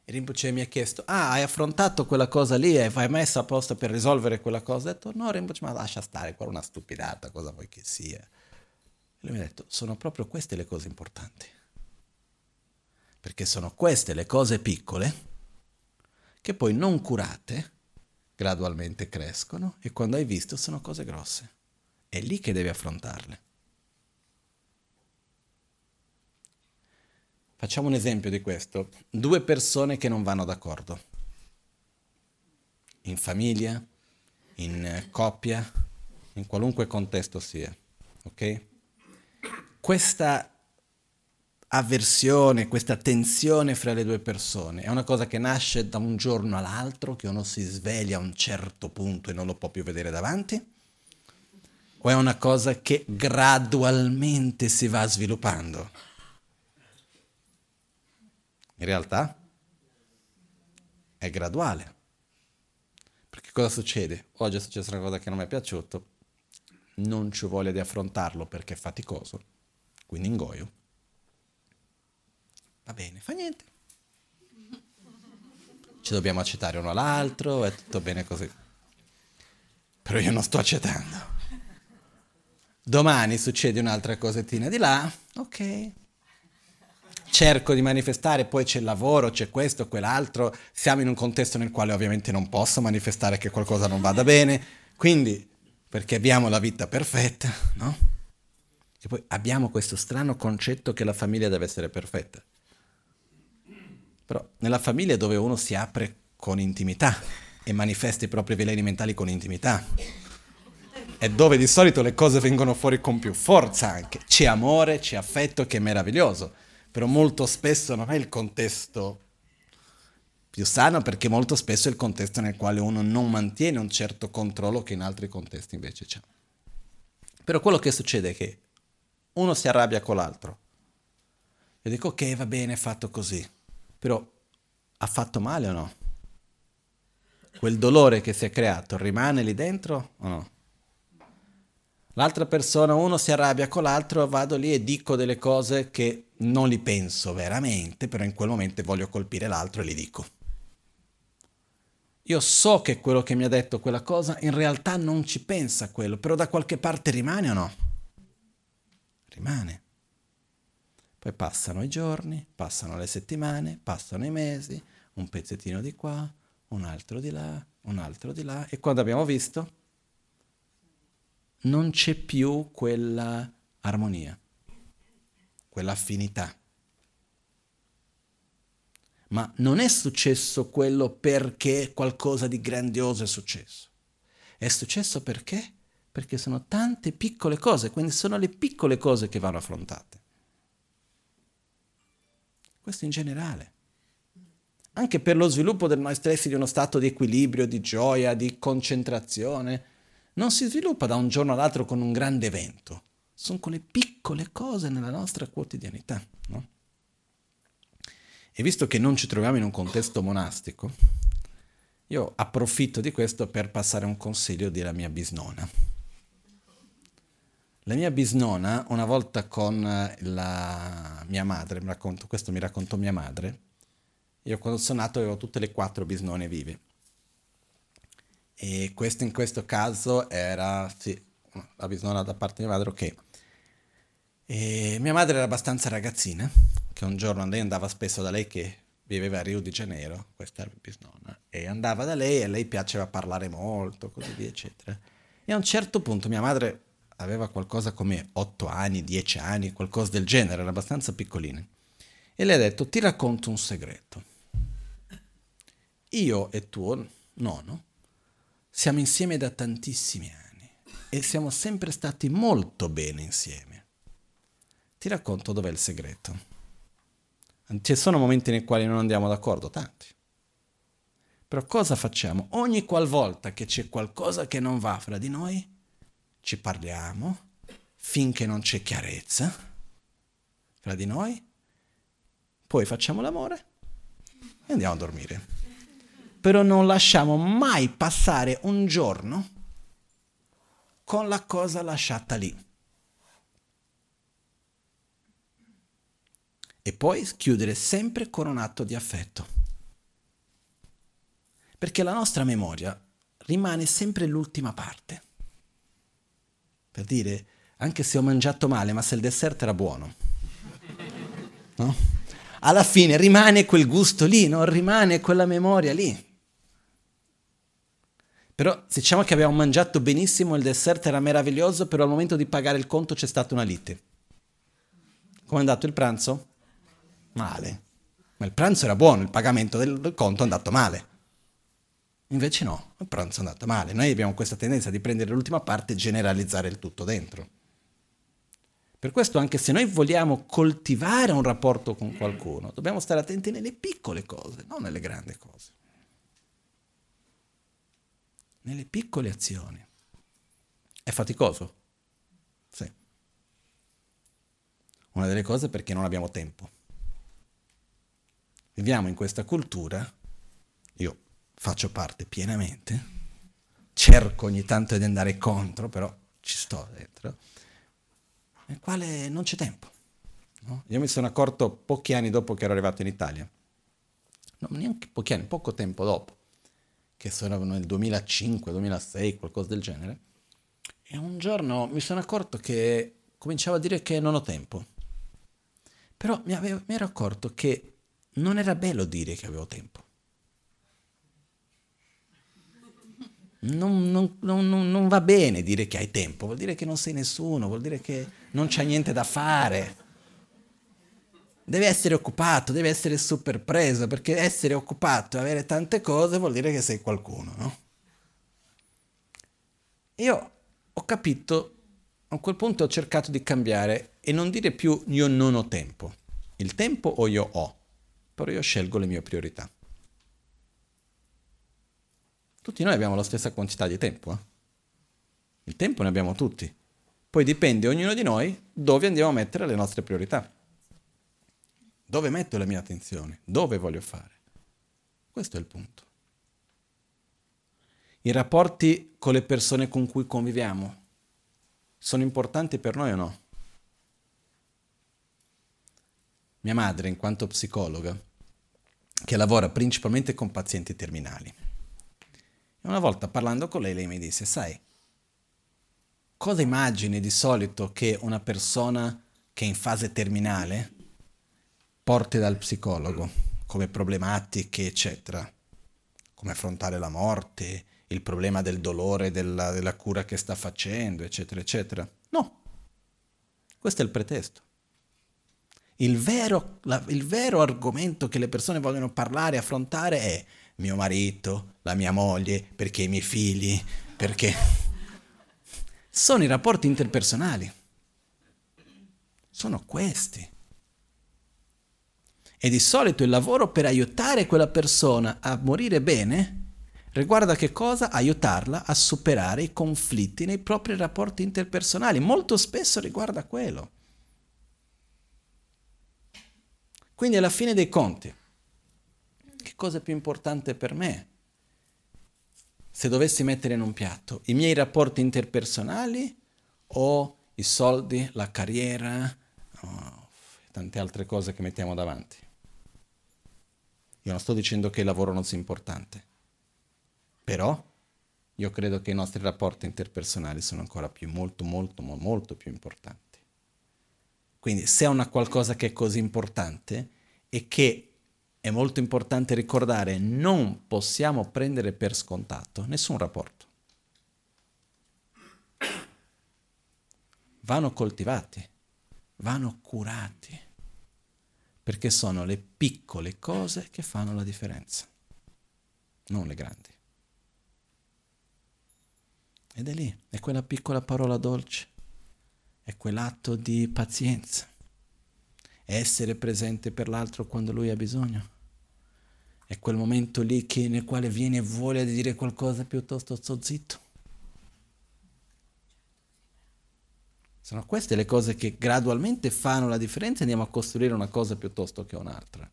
E Rinpoche mi ha chiesto, ah, hai affrontato quella cosa lì, hai messo a posto per risolvere quella cosa? Ho detto, no, Rinpoche, ma lascia stare, quella è una stupidata, cosa vuoi che sia? E lui mi ha detto, sono proprio queste le cose importanti. Perché sono queste le cose piccole che poi non curate, gradualmente crescono e quando hai visto sono cose grosse. È lì che devi affrontarle. Facciamo un esempio di questo. Due persone che non vanno d'accordo. In famiglia, in coppia, in qualunque contesto sia. Ok? Questa avversione, questa tensione fra le due persone è una cosa che nasce da un giorno all'altro, che uno si sveglia a un certo punto e non lo può più vedere davanti? O è una cosa che gradualmente si va sviluppando? In realtà è graduale. Perché cosa succede? Oggi è successa una cosa che non mi è piaciuto, non ci voglia di affrontarlo perché è faticoso, quindi ingoio. Va bene, fa niente. Ci dobbiamo accettare uno all'altro, è tutto bene così. Però io non sto accettando. Domani succede un'altra cosettina di là, ok, cerco di manifestare, poi c'è il lavoro, c'è questo, quell'altro, siamo in un contesto nel quale ovviamente non posso manifestare che qualcosa non vada bene, quindi perché abbiamo la vita perfetta, no? E poi abbiamo questo strano concetto che la famiglia deve essere perfetta. Però nella famiglia dove uno si apre con intimità e manifesta i propri veleni mentali con intimità, è dove di solito le cose vengono fuori con più forza anche. C'è amore, c'è affetto che è meraviglioso però molto spesso non è il contesto più sano perché molto spesso è il contesto nel quale uno non mantiene un certo controllo che in altri contesti invece c'è. Però quello che succede è che uno si arrabbia con l'altro. Io dico ok, va bene, è fatto così, però ha fatto male o no? Quel dolore che si è creato rimane lì dentro o no? L'altra persona, uno si arrabbia con l'altro, vado lì e dico delle cose che non li penso veramente, però in quel momento voglio colpire l'altro e li dico. Io so che quello che mi ha detto quella cosa in realtà non ci pensa quello, però da qualche parte rimane o no? Rimane. Poi passano i giorni, passano le settimane, passano i mesi, un pezzettino di qua, un altro di là, un altro di là, e quando abbiamo visto non c'è più quella armonia, quella affinità. Ma non è successo quello perché qualcosa di grandioso è successo. È successo perché? Perché sono tante piccole cose, quindi sono le piccole cose che vanno affrontate. Questo in generale. Anche per lo sviluppo del noi stessi di uno stato di equilibrio, di gioia, di concentrazione, non si sviluppa da un giorno all'altro con un grande evento, sono quelle piccole cose nella nostra quotidianità. No? E visto che non ci troviamo in un contesto monastico, io approfitto di questo per passare un consiglio della mia bisnona. La mia bisnona, una volta con la mia madre, mi racconto, questo mi raccontò mia madre, io quando sono nato avevo tutte le quattro bisnone vive. E questo in questo caso era, sì, la bisnonna da parte di mia madre, ok. E mia madre era abbastanza ragazzina, che un giorno lei andava spesso da lei che viveva a Rio de Janeiro, questa era bisnonna, e andava da lei e lei piaceva parlare molto, così via, eccetera. E a un certo punto mia madre aveva qualcosa come 8 anni, 10 anni, qualcosa del genere, era abbastanza piccolina. E le ha detto, ti racconto un segreto. Io e tuo nonno siamo insieme da tantissimi anni e siamo sempre stati molto bene insieme. Ti racconto dov'è il segreto. Ci sono momenti nei quali non andiamo d'accordo, tanti. Però cosa facciamo? Ogni qualvolta che c'è qualcosa che non va fra di noi, ci parliamo finché non c'è chiarezza fra di noi, poi facciamo l'amore e andiamo a dormire. Però non lasciamo mai passare un giorno con la cosa lasciata lì. e poi chiudere sempre con un atto di affetto. Perché la nostra memoria rimane sempre l'ultima parte. Per dire, anche se ho mangiato male, ma se il dessert era buono. No? Alla fine rimane quel gusto lì, non rimane quella memoria lì. Però diciamo che abbiamo mangiato benissimo, il dessert era meraviglioso, però al momento di pagare il conto c'è stata una lite. Come è andato il pranzo? male. Ma il pranzo era buono, il pagamento del conto è andato male. Invece no, il pranzo è andato male. Noi abbiamo questa tendenza di prendere l'ultima parte e generalizzare il tutto dentro. Per questo anche se noi vogliamo coltivare un rapporto con qualcuno, dobbiamo stare attenti nelle piccole cose, non nelle grandi cose. Nelle piccole azioni. È faticoso? Sì. Una delle cose perché non abbiamo tempo viviamo in questa cultura, faccio parte pienamente, cerco ogni tanto di andare contro, però ci sto dentro, nel quale non c'è tempo. No? Io mi sono accorto pochi anni dopo che ero arrivato in Italia, no, neanche pochi anni, poco tempo dopo, che sono nel 2005-2006, qualcosa del genere, e un giorno mi sono accorto che cominciavo a dire che non ho tempo. Però mi, avevo, mi ero accorto che non era bello dire che avevo tempo. Non, non, non, non, va bene dire che hai tempo, vuol dire che non sei nessuno, vuol dire che non c'è niente da fare. Deve essere occupato, deve essere super preso, perché essere occupato e avere tante cose vuol dire che sei qualcuno, no? Io ho capito, a quel punto ho cercato di cambiare e non dire più io non ho tempo. Il tempo o io ho però io scelgo le mie priorità. Tutti noi abbiamo la stessa quantità di tempo. Eh? Il tempo ne abbiamo tutti. Poi dipende ognuno di noi dove andiamo a mettere le nostre priorità. Dove metto la mia attenzione? Dove voglio fare? Questo è il punto. I rapporti con le persone con cui conviviamo sono importanti per noi o no? Mia madre, in quanto psicologa, che lavora principalmente con pazienti terminali. E una volta parlando con lei, lei mi disse, sai, cosa immagini di solito che una persona che è in fase terminale porti dal psicologo come problematiche, eccetera? Come affrontare la morte, il problema del dolore, della, della cura che sta facendo, eccetera, eccetera. No, questo è il pretesto. Il vero, la, il vero argomento che le persone vogliono parlare, affrontare è mio marito, la mia moglie, perché i miei figli, perché... Sono i rapporti interpersonali. Sono questi. E di solito il lavoro per aiutare quella persona a morire bene riguarda che cosa? Aiutarla a superare i conflitti nei propri rapporti interpersonali. Molto spesso riguarda quello. Quindi alla fine dei conti, cosa più importante per me? Se dovessi mettere in un piatto i miei rapporti interpersonali o i soldi, la carriera, oh, tante altre cose che mettiamo davanti. Io non sto dicendo che il lavoro non sia importante, però io credo che i nostri rapporti interpersonali sono ancora più, molto, molto, molto più importanti. Quindi se è una qualcosa che è così importante e che è molto importante ricordare, non possiamo prendere per scontato nessun rapporto. Vanno coltivati, vanno curati, perché sono le piccole cose che fanno la differenza, non le grandi. Ed è lì, è quella piccola parola dolce, è quell'atto di pazienza, essere presente per l'altro quando lui ha bisogno. È quel momento lì che, nel quale viene voglia di dire qualcosa piuttosto sto zitto. Sono queste le cose che gradualmente fanno la differenza e andiamo a costruire una cosa piuttosto che un'altra.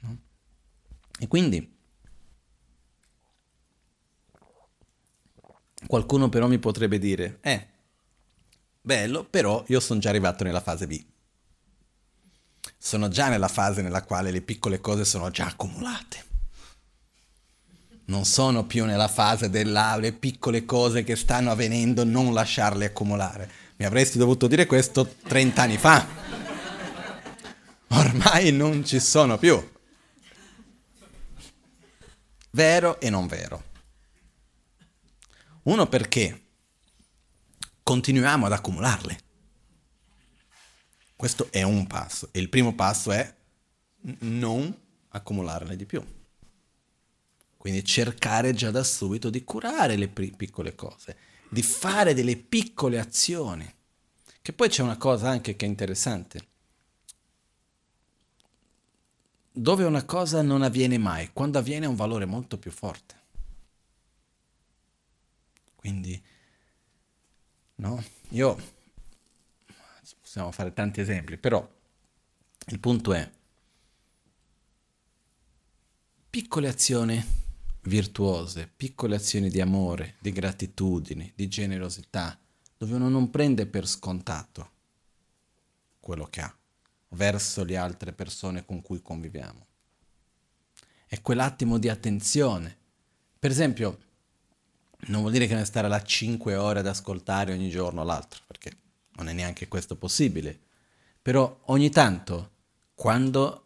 No? E quindi Qualcuno però mi potrebbe dire, eh, bello, però io sono già arrivato nella fase B. Sono già nella fase nella quale le piccole cose sono già accumulate. Non sono più nella fase delle le piccole cose che stanno avvenendo, non lasciarle accumulare. Mi avresti dovuto dire questo 30 anni fa. Ormai non ci sono più. Vero e non vero. Uno perché continuiamo ad accumularle. Questo è un passo. E il primo passo è non accumularne di più. Quindi cercare già da subito di curare le piccole cose, di fare delle piccole azioni. Che poi c'è una cosa anche che è interessante. Dove una cosa non avviene mai, quando avviene ha un valore molto più forte. Quindi, no? Io, possiamo fare tanti esempi, però il punto è, piccole azioni virtuose, piccole azioni di amore, di gratitudine, di generosità, dove uno non prende per scontato quello che ha verso le altre persone con cui conviviamo. È quell'attimo di attenzione. Per esempio, non vuol dire che ne stare là 5 ore ad ascoltare ogni giorno l'altro, perché non è neanche questo possibile. Però ogni tanto, quando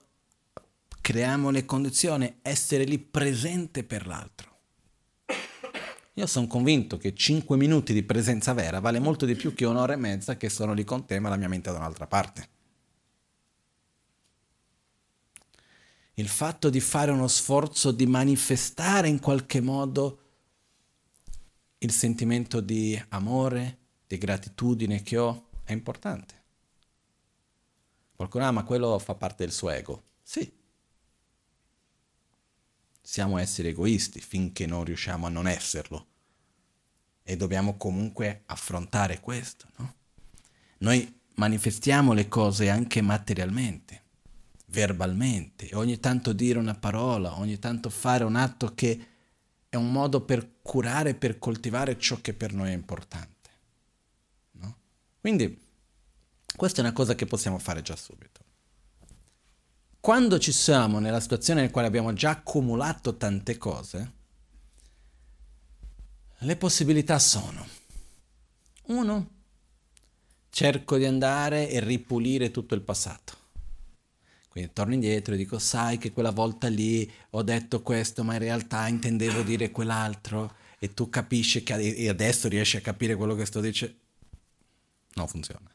creiamo le condizioni, essere lì presente per l'altro. Io sono convinto che 5 minuti di presenza vera vale molto di più che un'ora e mezza che sono lì con te ma la mia mente è da un'altra parte. Il fatto di fare uno sforzo di manifestare in qualche modo il sentimento di amore, di gratitudine che ho è importante. Qualcuno, ah, ma quello fa parte del suo ego. Sì. Siamo esseri egoisti finché non riusciamo a non esserlo. E dobbiamo comunque affrontare questo, no? Noi manifestiamo le cose anche materialmente, verbalmente, ogni tanto dire una parola, ogni tanto fare un atto che è un modo per curare, per coltivare ciò che per noi è importante. Quindi questa è una cosa che possiamo fare già subito. Quando ci siamo nella situazione nella quale abbiamo già accumulato tante cose, le possibilità sono, uno, cerco di andare e ripulire tutto il passato. Quindi torno indietro e dico, sai che quella volta lì ho detto questo, ma in realtà intendevo dire quell'altro, e tu capisci che adesso riesci a capire quello che sto dicendo. Non funziona.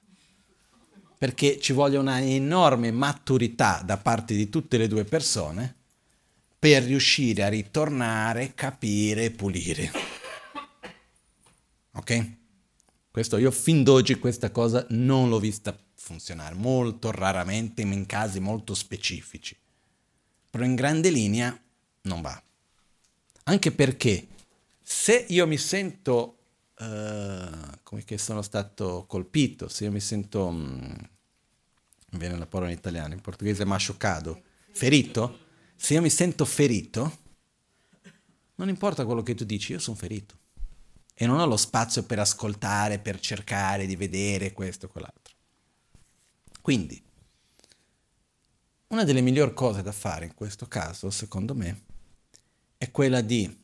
Perché ci vuole una enorme maturità da parte di tutte le due persone per riuscire a ritornare, capire e pulire. Ok? Questo io fin d'oggi questa cosa non l'ho vista funzionare, molto raramente in casi molto specifici. Però in grande linea non va. Anche perché se io mi sento uh, come che sono stato colpito, se io mi sento, um, viene la parola in italiano, in portoghese machucado, ferito, Se io mi sento ferito, non importa quello che tu dici, io sono ferito. E non ho lo spazio per ascoltare, per cercare di vedere questo o quell'altro. Quindi, una delle migliori cose da fare in questo caso, secondo me, è quella di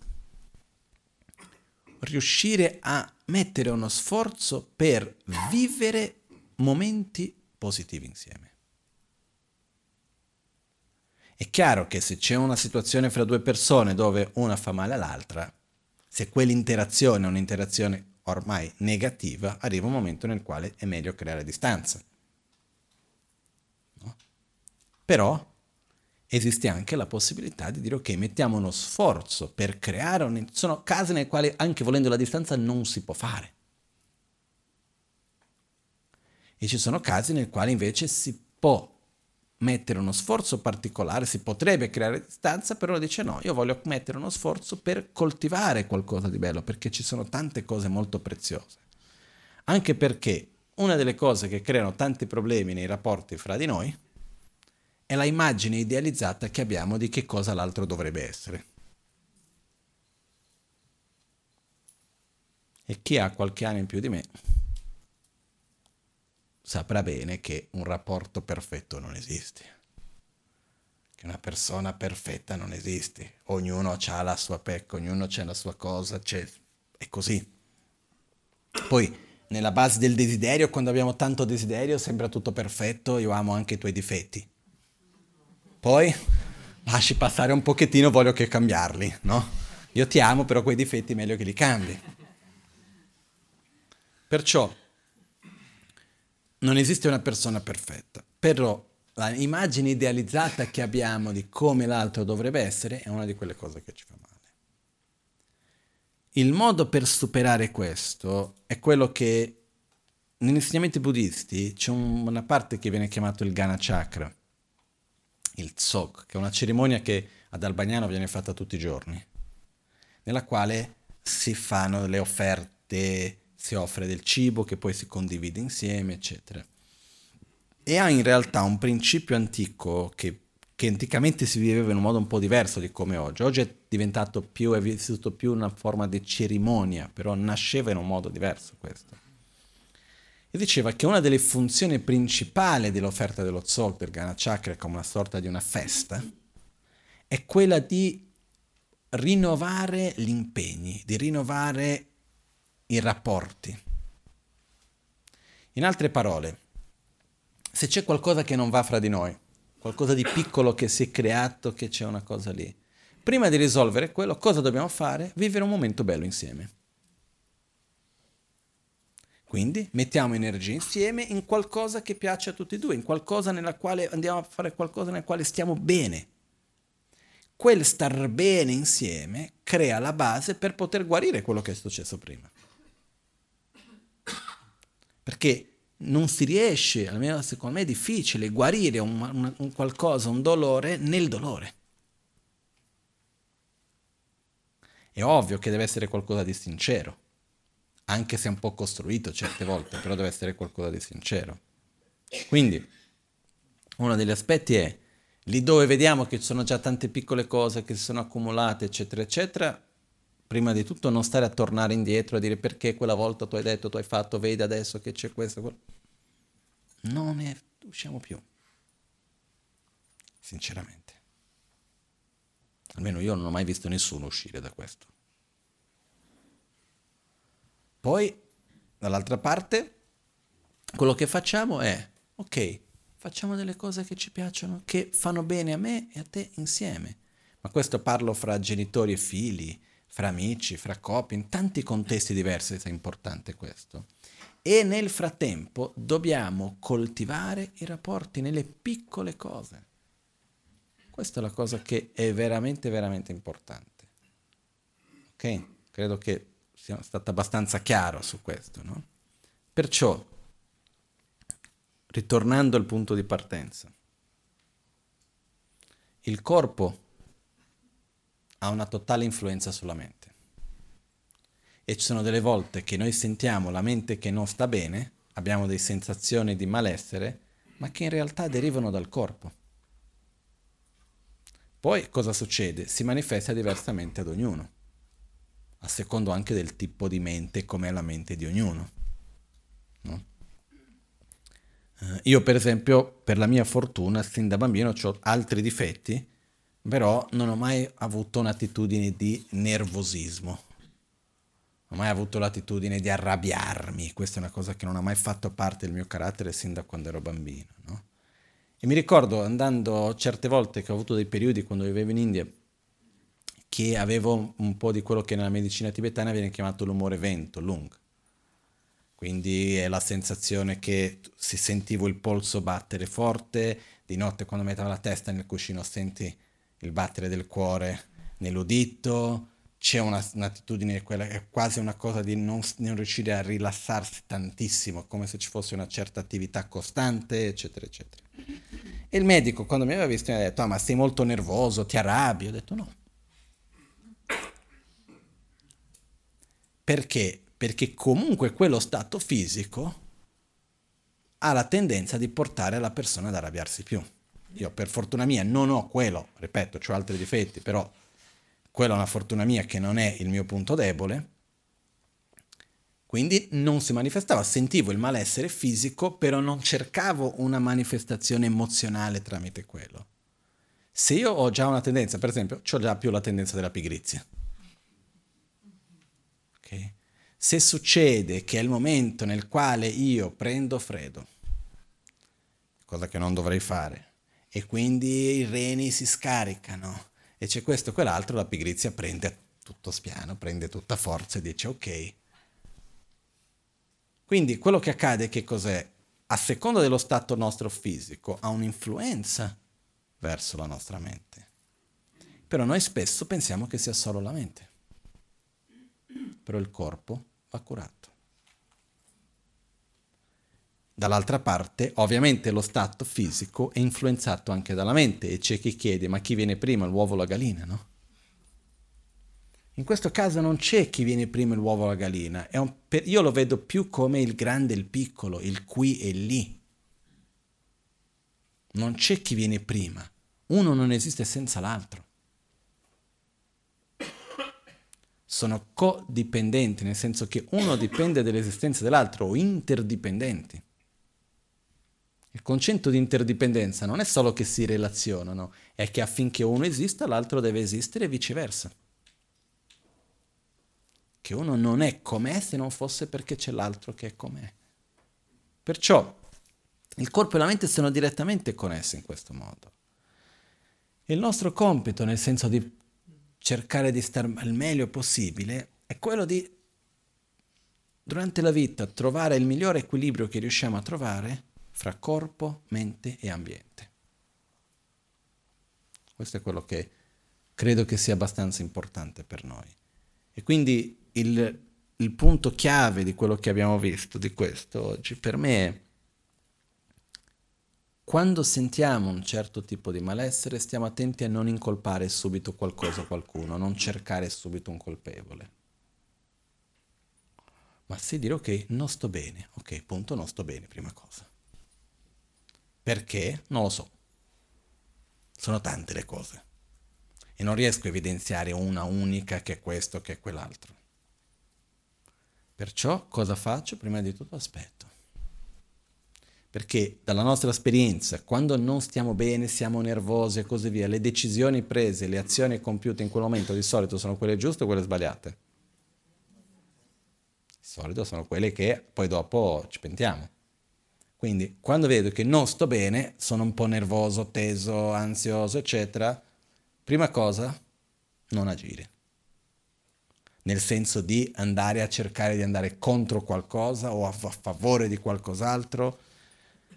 riuscire a mettere uno sforzo per vivere momenti positivi insieme. È chiaro che se c'è una situazione fra due persone dove una fa male all'altra, se quell'interazione è un'interazione ormai negativa, arriva un momento nel quale è meglio creare distanza. No? Però esiste anche la possibilità di dire ok, mettiamo uno sforzo per creare un... Sono casi nei quali anche volendo la distanza non si può fare. E ci sono casi nei quali invece si può mettere uno sforzo particolare, si potrebbe creare distanza, però dice no, io voglio mettere uno sforzo per coltivare qualcosa di bello, perché ci sono tante cose molto preziose. Anche perché una delle cose che creano tanti problemi nei rapporti fra di noi è la immagine idealizzata che abbiamo di che cosa l'altro dovrebbe essere. E chi ha qualche anno in più di me saprà bene che un rapporto perfetto non esiste, che una persona perfetta non esiste, ognuno ha la sua pecca, ognuno ha la sua cosa, c'è, è così. Poi nella base del desiderio, quando abbiamo tanto desiderio, sembra tutto perfetto, io amo anche i tuoi difetti. Poi lasci passare un pochettino, voglio che cambiarli, no? Io ti amo, però quei difetti è meglio che li cambi. Perciò non esiste una persona perfetta, però l'immagine idealizzata che abbiamo di come l'altro dovrebbe essere è una di quelle cose che ci fa male. Il modo per superare questo è quello che negli insegnamenti buddisti c'è un, una parte che viene chiamata il Gana Chakra, il Tsok, che è una cerimonia che ad Albagnano viene fatta tutti i giorni, nella quale si fanno le offerte si offre del cibo che poi si condivide insieme, eccetera. E ha in realtà un principio antico che, che anticamente si viveva in un modo un po' diverso di come oggi. Oggi è diventato più, è vissuto più una forma di cerimonia, però nasceva in un modo diverso questo. E diceva che una delle funzioni principali dell'offerta dello Tzolk, del Gana Chakra, come una sorta di una festa, è quella di rinnovare gli impegni, di rinnovare i rapporti. In altre parole, se c'è qualcosa che non va fra di noi, qualcosa di piccolo che si è creato, che c'è una cosa lì, prima di risolvere quello, cosa dobbiamo fare? Vivere un momento bello insieme. Quindi mettiamo energia insieme in qualcosa che piace a tutti e due, in qualcosa nella quale andiamo a fare qualcosa nel quale stiamo bene. Quel star bene insieme crea la base per poter guarire quello che è successo prima perché non si riesce, almeno secondo me è difficile, guarire un, un, un qualcosa, un dolore nel dolore. È ovvio che deve essere qualcosa di sincero, anche se un po' costruito certe volte, però deve essere qualcosa di sincero. Quindi, uno degli aspetti è, lì dove vediamo che ci sono già tante piccole cose che si sono accumulate, eccetera, eccetera, prima di tutto non stare a tornare indietro a dire perché quella volta tu hai detto, tu hai fatto, vedi adesso che c'è questo. Quello. Non ne usciamo più. Sinceramente. Almeno io non ho mai visto nessuno uscire da questo. Poi, dall'altra parte, quello che facciamo è, ok, facciamo delle cose che ci piacciono, che fanno bene a me e a te insieme. Ma questo parlo fra genitori e figli, fra amici, fra coppie, in tanti contesti diversi è importante questo. E nel frattempo dobbiamo coltivare i rapporti nelle piccole cose. Questa è la cosa che è veramente, veramente importante. Ok? Credo che sia stato abbastanza chiaro su questo, no? Perciò, ritornando al punto di partenza, il corpo ha una totale influenza sulla mente. E ci sono delle volte che noi sentiamo la mente che non sta bene, abbiamo delle sensazioni di malessere, ma che in realtà derivano dal corpo. Poi cosa succede? Si manifesta diversamente ad ognuno, a secondo anche del tipo di mente, com'è la mente di ognuno. No? Uh, io per esempio, per la mia fortuna, sin da bambino ho altri difetti, però non ho mai avuto un'attitudine di nervosismo. Non ho mai avuto l'attitudine di arrabbiarmi, questa è una cosa che non ha mai fatto parte del mio carattere sin da quando ero bambino. No? E mi ricordo andando certe volte che ho avuto dei periodi quando vivevo in India che avevo un po' di quello che nella medicina tibetana viene chiamato l'umore vento, lung. Quindi è la sensazione che si sentivo il polso battere forte, di notte quando mettevo la testa nel cuscino senti il battere del cuore nell'udito, c'è una, un'attitudine, quella è quasi una cosa di non, non, riuscire a rilassarsi tantissimo, come se ci fosse una certa attività costante, eccetera, eccetera. E il medico, quando mi aveva visto, mi ha detto, ah, ma sei molto nervoso, ti arrabbi? Ho detto no. Perché? Perché comunque quello stato fisico ha la tendenza di portare la persona ad arrabbiarsi più. Io per fortuna mia non ho quello, ripeto, ho altri difetti, però quella è una fortuna mia che non è il mio punto debole. Quindi non si manifestava, sentivo il malessere fisico, però non cercavo una manifestazione emozionale tramite quello. Se io ho già una tendenza, per esempio, ho già più la tendenza della pigrizia. Okay? Se succede che è il momento nel quale io prendo freddo, cosa che non dovrei fare, e quindi i reni si scaricano e c'è questo e quell'altro, la pigrizia prende tutto spiano, prende tutta forza e dice ok. Quindi quello che accade che cos'è? A seconda dello stato nostro fisico ha un'influenza verso la nostra mente. Però noi spesso pensiamo che sia solo la mente. Però il corpo va curato. Dall'altra parte, ovviamente lo stato fisico è influenzato anche dalla mente e c'è chi chiede ma chi viene prima, l'uovo o la gallina, no? In questo caso non c'è chi viene prima l'uovo o la gallina, un, io lo vedo più come il grande e il piccolo, il qui e lì. Non c'è chi viene prima, uno non esiste senza l'altro. Sono codipendenti, nel senso che uno dipende dall'esistenza dell'altro o interdipendenti. Il concetto di interdipendenza non è solo che si relazionano, è che affinché uno esista l'altro deve esistere e viceversa. Che uno non è com'è se non fosse perché c'è l'altro che è com'è. Perciò il corpo e la mente sono direttamente connessi in questo modo. Il nostro compito, nel senso di cercare di stare al meglio possibile, è quello di, durante la vita, trovare il migliore equilibrio che riusciamo a trovare fra corpo, mente e ambiente. Questo è quello che credo che sia abbastanza importante per noi. E quindi il, il punto chiave di quello che abbiamo visto di questo oggi per me è quando sentiamo un certo tipo di malessere stiamo attenti a non incolpare subito qualcosa o qualcuno, non cercare subito un colpevole. Ma se dire ok, non sto bene, ok, punto, non sto bene, prima cosa. Perché? Non lo so. Sono tante le cose. E non riesco a evidenziare una unica che è questo, che è quell'altro. Perciò cosa faccio? Prima di tutto aspetto. Perché dalla nostra esperienza, quando non stiamo bene, siamo nervosi e così via, le decisioni prese, le azioni compiute in quel momento di solito sono quelle giuste o quelle sbagliate? Di solito sono quelle che poi dopo ci pentiamo. Quindi quando vedo che non sto bene, sono un po' nervoso, teso, ansioso, eccetera, prima cosa, non agire. Nel senso di andare a cercare di andare contro qualcosa o a, favore di qualcos'altro.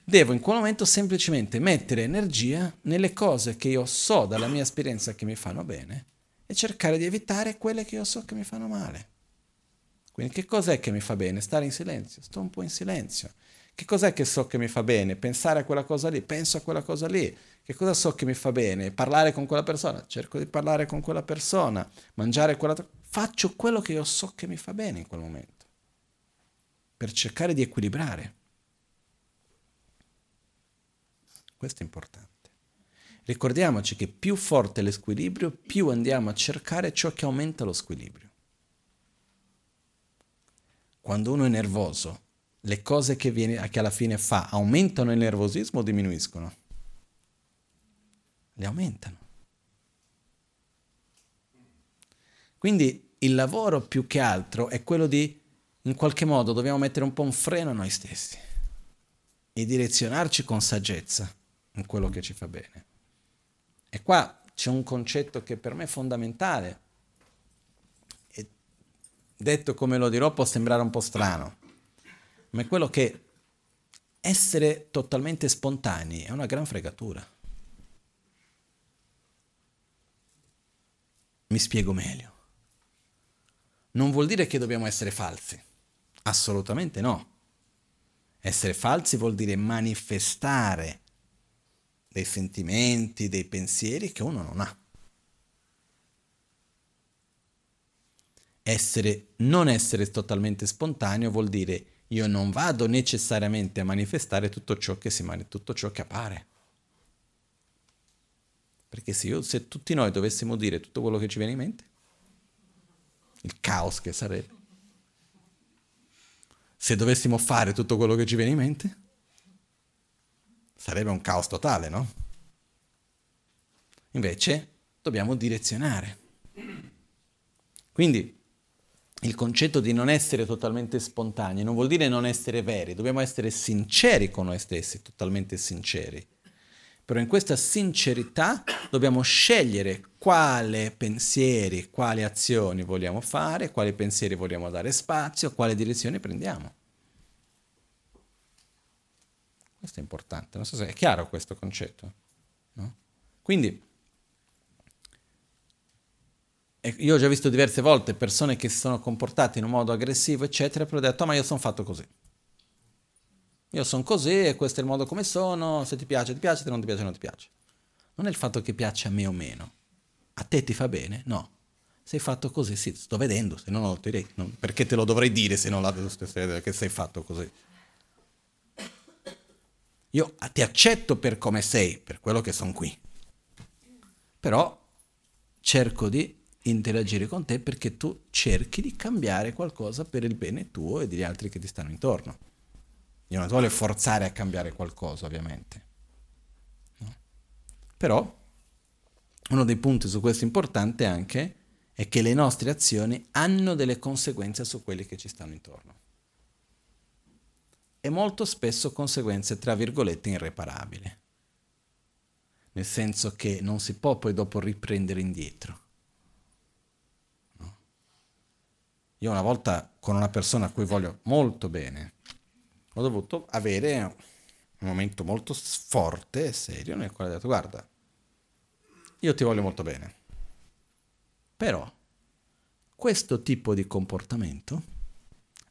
Devo in quel momento semplicemente mettere energia nelle cose che io so dalla mia esperienza che mi fanno bene e cercare di evitare quelle che io so che mi fanno male. Quindi che cos'è che mi fa bene? Stare in silenzio. Sto un po' in silenzio. Che cos'è che so che mi fa bene? Pensare a quella cosa lì, penso a quella cosa lì. Che cosa so che mi fa bene? Parlare con quella persona, cerco di parlare con quella persona, mangiare quella... Faccio quello che io so che mi fa bene in quel momento, per cercare di equilibrare. Questo è importante. Ricordiamoci che più forte lo squilibrio, più andiamo a cercare ciò che aumenta lo squilibrio. Quando uno è nervoso, le cose che, viene, che alla fine fa aumentano il nervosismo o diminuiscono? Le aumentano. Quindi il lavoro più che altro è quello di, in qualche modo, dobbiamo mettere un po' un freno a noi stessi e direzionarci con saggezza quello che ci fa bene. E qua c'è un concetto che per me è fondamentale. E detto come lo dirò può sembrare un po' strano, ma è quello che essere totalmente spontanei è una gran fregatura. Mi spiego meglio. Non vuol dire che dobbiamo essere falsi. Assolutamente no. Essere falsi vuol dire manifestare dei sentimenti, dei pensieri che uno non ha. Essere, non essere totalmente spontaneo vuol dire io non vado necessariamente a manifestare tutto ciò che, si, tutto ciò che appare. Perché se, io, se tutti noi dovessimo dire tutto quello che ci viene in mente, il caos che sarebbe. Se dovessimo fare tutto quello che ci viene in mente, Sarebbe un caos totale, no? Invece dobbiamo direzionare. Quindi il concetto di non essere totalmente spontanei non vuol dire non essere veri, dobbiamo essere sinceri con noi stessi, totalmente sinceri. Però in questa sincerità dobbiamo scegliere quale pensieri, quali azioni vogliamo fare, quali pensieri vogliamo dare spazio, quale direzione prendiamo. Questo è importante, non so se è chiaro questo concetto. No? Quindi, io ho già visto diverse volte persone che si sono comportate in un modo aggressivo, eccetera, però ho detto, oh, ma io sono fatto così. Io sono così e questo è il modo come sono, se ti piace ti piace, se non ti piace non ti piace. Non è il fatto che piace a me o meno. A te ti fa bene? No. Sei fatto così, sì, sto vedendo, se no non lo direi. Non, perché te lo dovrei dire se non la vedo che sei fatto così? Io ti accetto per come sei, per quello che sono qui. Però cerco di interagire con te perché tu cerchi di cambiare qualcosa per il bene tuo e degli altri che ti stanno intorno. Io non ti voglio forzare a cambiare qualcosa, ovviamente. No? Però uno dei punti su questo importante anche è che le nostre azioni hanno delle conseguenze su quelli che ci stanno intorno e molto spesso conseguenze tra virgolette irreparabili. Nel senso che non si può poi dopo riprendere indietro. No? Io una volta con una persona a cui voglio molto bene, ho dovuto avere un momento molto forte e serio nel quale ho detto guarda, io ti voglio molto bene, però questo tipo di comportamento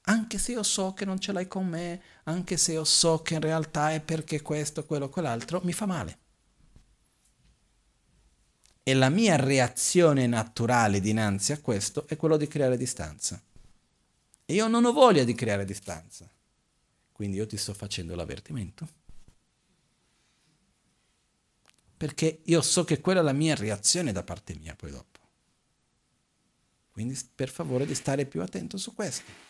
anche se io so che non ce l'hai con me, anche se io so che in realtà è perché questo, quello, quell'altro, mi fa male. E la mia reazione naturale dinanzi a questo è quello di creare distanza. E io non ho voglia di creare distanza. Quindi io ti sto facendo l'avvertimento. Perché io so che quella è la mia reazione da parte mia poi dopo. Quindi per favore di stare più attento su questo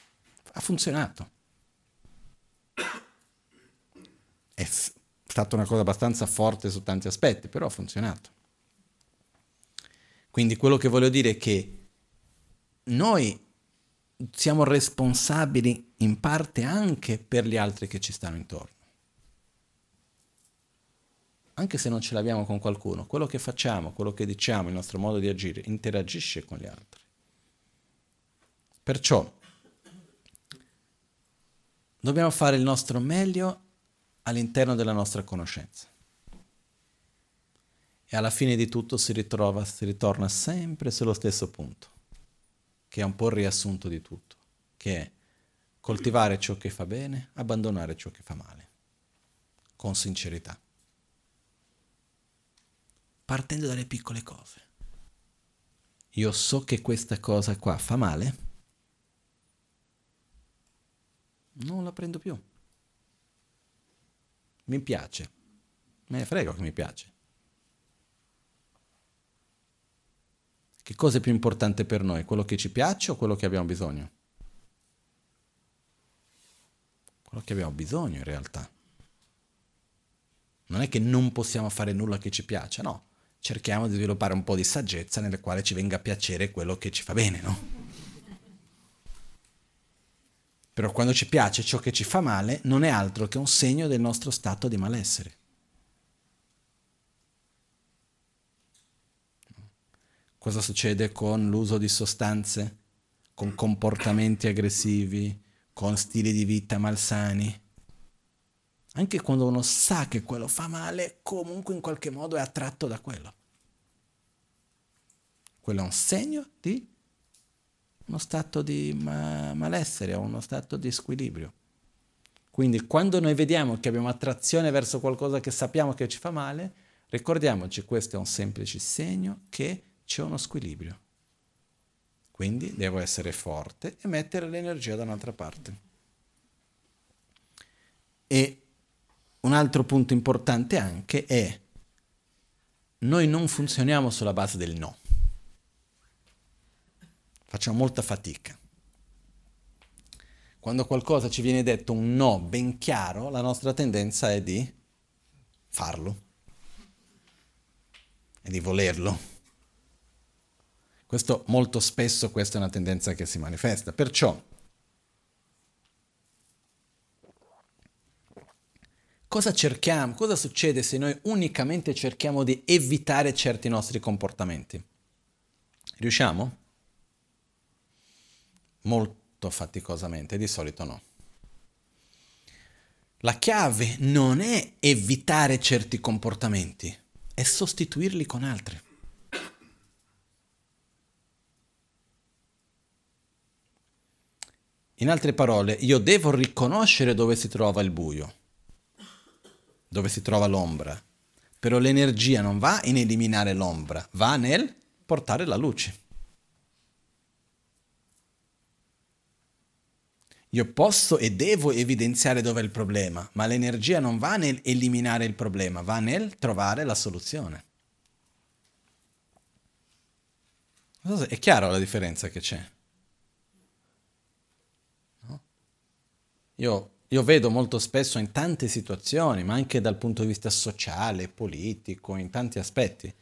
ha funzionato. È stata una cosa abbastanza forte su tanti aspetti, però ha funzionato. Quindi quello che voglio dire è che noi siamo responsabili in parte anche per gli altri che ci stanno intorno. Anche se non ce l'abbiamo con qualcuno, quello che facciamo, quello che diciamo, il nostro modo di agire, interagisce con gli altri. Perciò Dobbiamo fare il nostro meglio all'interno della nostra conoscenza. E alla fine di tutto si ritrova, si ritorna sempre sullo stesso punto, che è un po' il riassunto di tutto, che è coltivare ciò che fa bene, abbandonare ciò che fa male, con sincerità, partendo dalle piccole cose. Io so che questa cosa qua fa male, non la prendo più. Mi piace. Me ne frego che mi piace. Che cosa è più importante per noi? Quello che ci piace o quello che abbiamo bisogno? Quello che abbiamo bisogno in realtà. Non è che non possiamo fare nulla che ci piace, no. Cerchiamo di sviluppare un po' di saggezza nelle quali ci venga a piacere quello che ci fa bene, no? Però quando ci piace ciò che ci fa male non è altro che un segno del nostro stato di malessere. Cosa succede con l'uso di sostanze, con comportamenti aggressivi, con stili di vita malsani? Anche quando uno sa che quello fa male, comunque in qualche modo è attratto da quello. Quello è un segno di uno stato di ma- malessere o uno stato di squilibrio. Quindi quando noi vediamo che abbiamo attrazione verso qualcosa che sappiamo che ci fa male, ricordiamoci questo è un semplice segno che c'è uno squilibrio. Quindi devo essere forte e mettere l'energia da un'altra parte. E un altro punto importante anche è noi non funzioniamo sulla base del no facciamo molta fatica. Quando qualcosa ci viene detto un no ben chiaro, la nostra tendenza è di farlo e di volerlo. Questo molto spesso questa è una tendenza che si manifesta. Perciò cosa cerchiamo? Cosa succede se noi unicamente cerchiamo di evitare certi nostri comportamenti? Riusciamo? Molto faticosamente, di solito no. La chiave non è evitare certi comportamenti, è sostituirli con altri. In altre parole, io devo riconoscere dove si trova il buio, dove si trova l'ombra, però l'energia non va in eliminare l'ombra, va nel portare la luce. Io posso e devo evidenziare dove è il problema, ma l'energia non va nel eliminare il problema, va nel trovare la soluzione. È chiaro la differenza che c'è? No? Io, io vedo molto spesso in tante situazioni, ma anche dal punto di vista sociale, politico, in tanti aspetti,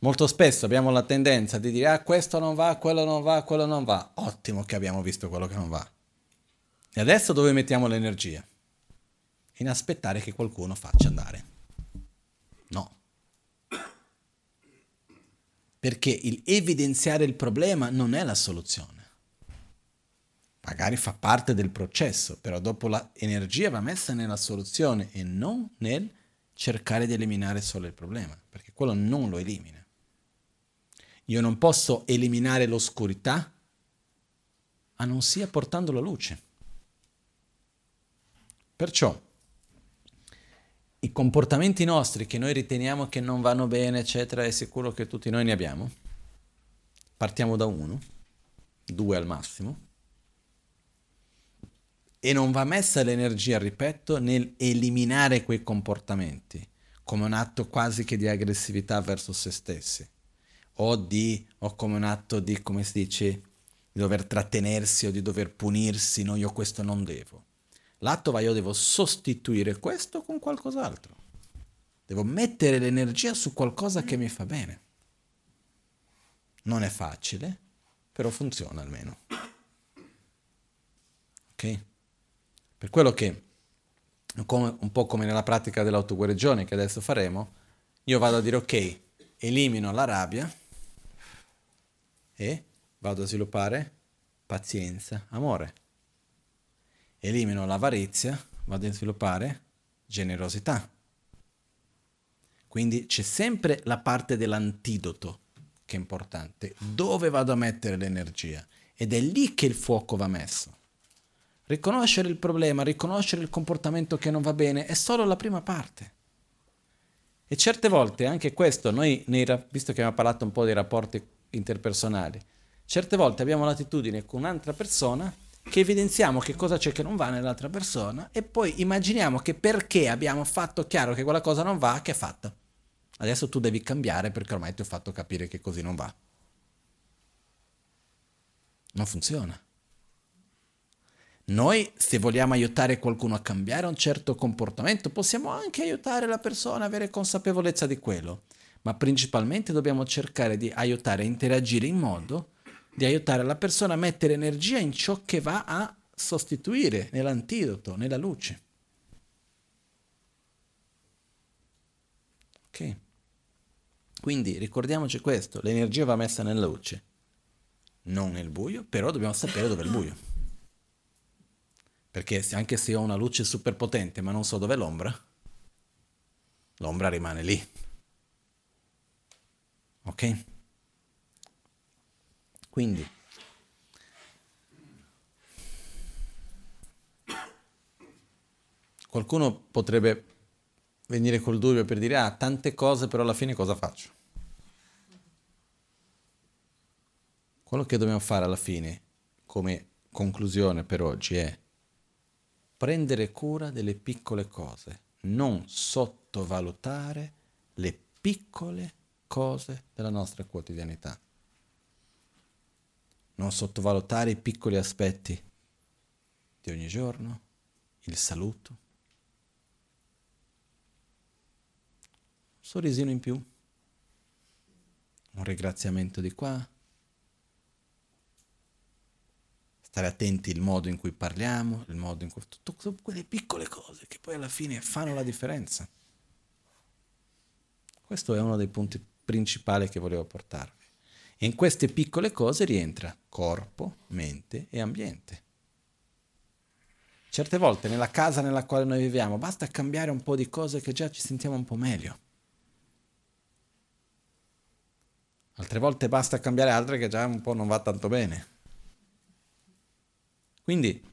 molto spesso abbiamo la tendenza di dire ah questo non va, quello non va, quello non va. Ottimo che abbiamo visto quello che non va. E adesso dove mettiamo l'energia? In aspettare che qualcuno faccia andare. No. Perché il evidenziare il problema non è la soluzione. Magari fa parte del processo, però dopo l'energia va messa nella soluzione e non nel cercare di eliminare solo il problema, perché quello non lo elimina. Io non posso eliminare l'oscurità a non sia portando la luce. Perciò i comportamenti nostri che noi riteniamo che non vanno bene, eccetera, è sicuro che tutti noi ne abbiamo. Partiamo da uno, due al massimo. E non va messa l'energia, ripeto, nel eliminare quei comportamenti, come un atto quasi che di aggressività verso se stessi, o, di, o come un atto di, come si dice, di dover trattenersi o di dover punirsi, no, io questo non devo L'atto va io devo sostituire questo con qualcos'altro. Devo mettere l'energia su qualcosa che mi fa bene. Non è facile, però funziona almeno. Ok? Per quello che, un po' come nella pratica dell'autoguarigione che adesso faremo, io vado a dire ok, elimino la rabbia e vado a sviluppare pazienza, amore elimino l'avarizia, vado a sviluppare generosità. Quindi c'è sempre la parte dell'antidoto che è importante. Dove vado a mettere l'energia? Ed è lì che il fuoco va messo. Riconoscere il problema, riconoscere il comportamento che non va bene è solo la prima parte. E certe volte anche questo, noi, nei, visto che abbiamo parlato un po' dei rapporti interpersonali, certe volte abbiamo l'attitudine con un'altra persona che evidenziamo che cosa c'è che non va nell'altra persona e poi immaginiamo che perché abbiamo fatto chiaro che quella cosa non va, che è fatta. Adesso tu devi cambiare perché ormai ti ho fatto capire che così non va. Non funziona. Noi, se vogliamo aiutare qualcuno a cambiare un certo comportamento, possiamo anche aiutare la persona a avere consapevolezza di quello, ma principalmente dobbiamo cercare di aiutare a interagire in modo di aiutare la persona a mettere energia in ciò che va a sostituire nell'antidoto, nella luce. Ok? Quindi ricordiamoci questo, l'energia va messa nella luce, non nel buio, però dobbiamo sapere dove è il buio. Perché anche se ho una luce super potente ma non so dove è l'ombra, l'ombra rimane lì. Ok? Quindi, qualcuno potrebbe venire col dubbio per dire, ah, tante cose, però alla fine cosa faccio? Quello che dobbiamo fare alla fine, come conclusione per oggi, è prendere cura delle piccole cose, non sottovalutare le piccole cose della nostra quotidianità. Non sottovalutare i piccoli aspetti di ogni giorno, il saluto, un sorrisino in più, un ringraziamento di qua, stare attenti al modo in cui parliamo, il modo in cui... tutte quelle piccole cose che poi alla fine fanno la differenza. Questo è uno dei punti principali che volevo portarvi. E in queste piccole cose rientra corpo, mente e ambiente. Certe volte nella casa nella quale noi viviamo basta cambiare un po' di cose che già ci sentiamo un po' meglio. Altre volte basta cambiare altre che già un po' non va tanto bene. Quindi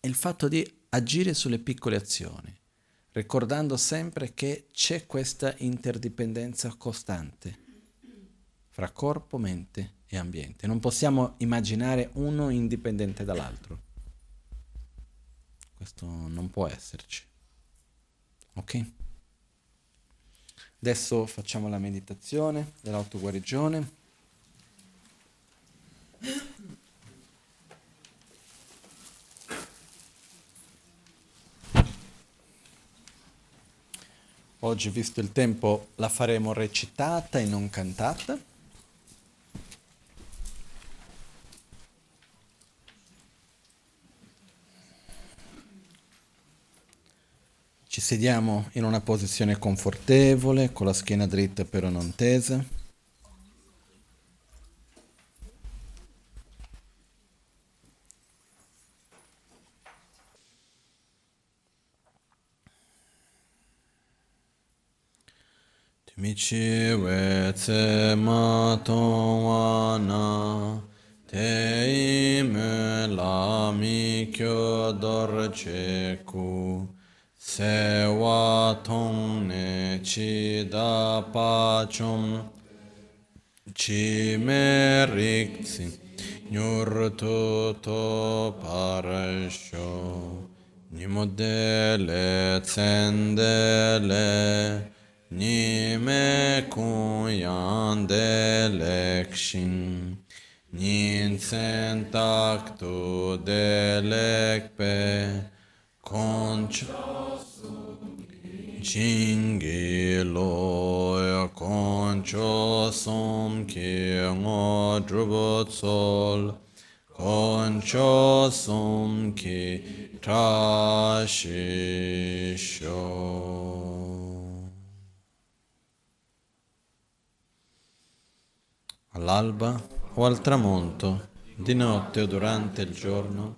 è il fatto di agire sulle piccole azioni, ricordando sempre che c'è questa interdipendenza costante fra corpo, mente e ambiente. Non possiamo immaginare uno indipendente dall'altro. Questo non può esserci. Ok? Adesso facciamo la meditazione dell'autoguarigione. Oggi, visto il tempo, la faremo recitata e non cantata. Ci sediamo in una posizione confortevole, con la schiena dritta però non tesa. Michi we tse te ime la mi kyo dor se wa tong ne chi da pa chum chi me rik tsin nyur tu to parasho nimodele tsendele Nime kunyande lekshin, Ninsen taktu delekpe, Concho Chingi loya concho som ki ngo drubot sol, Concho som ki trashisho. all'alba o al tramonto, di notte o durante il giorno,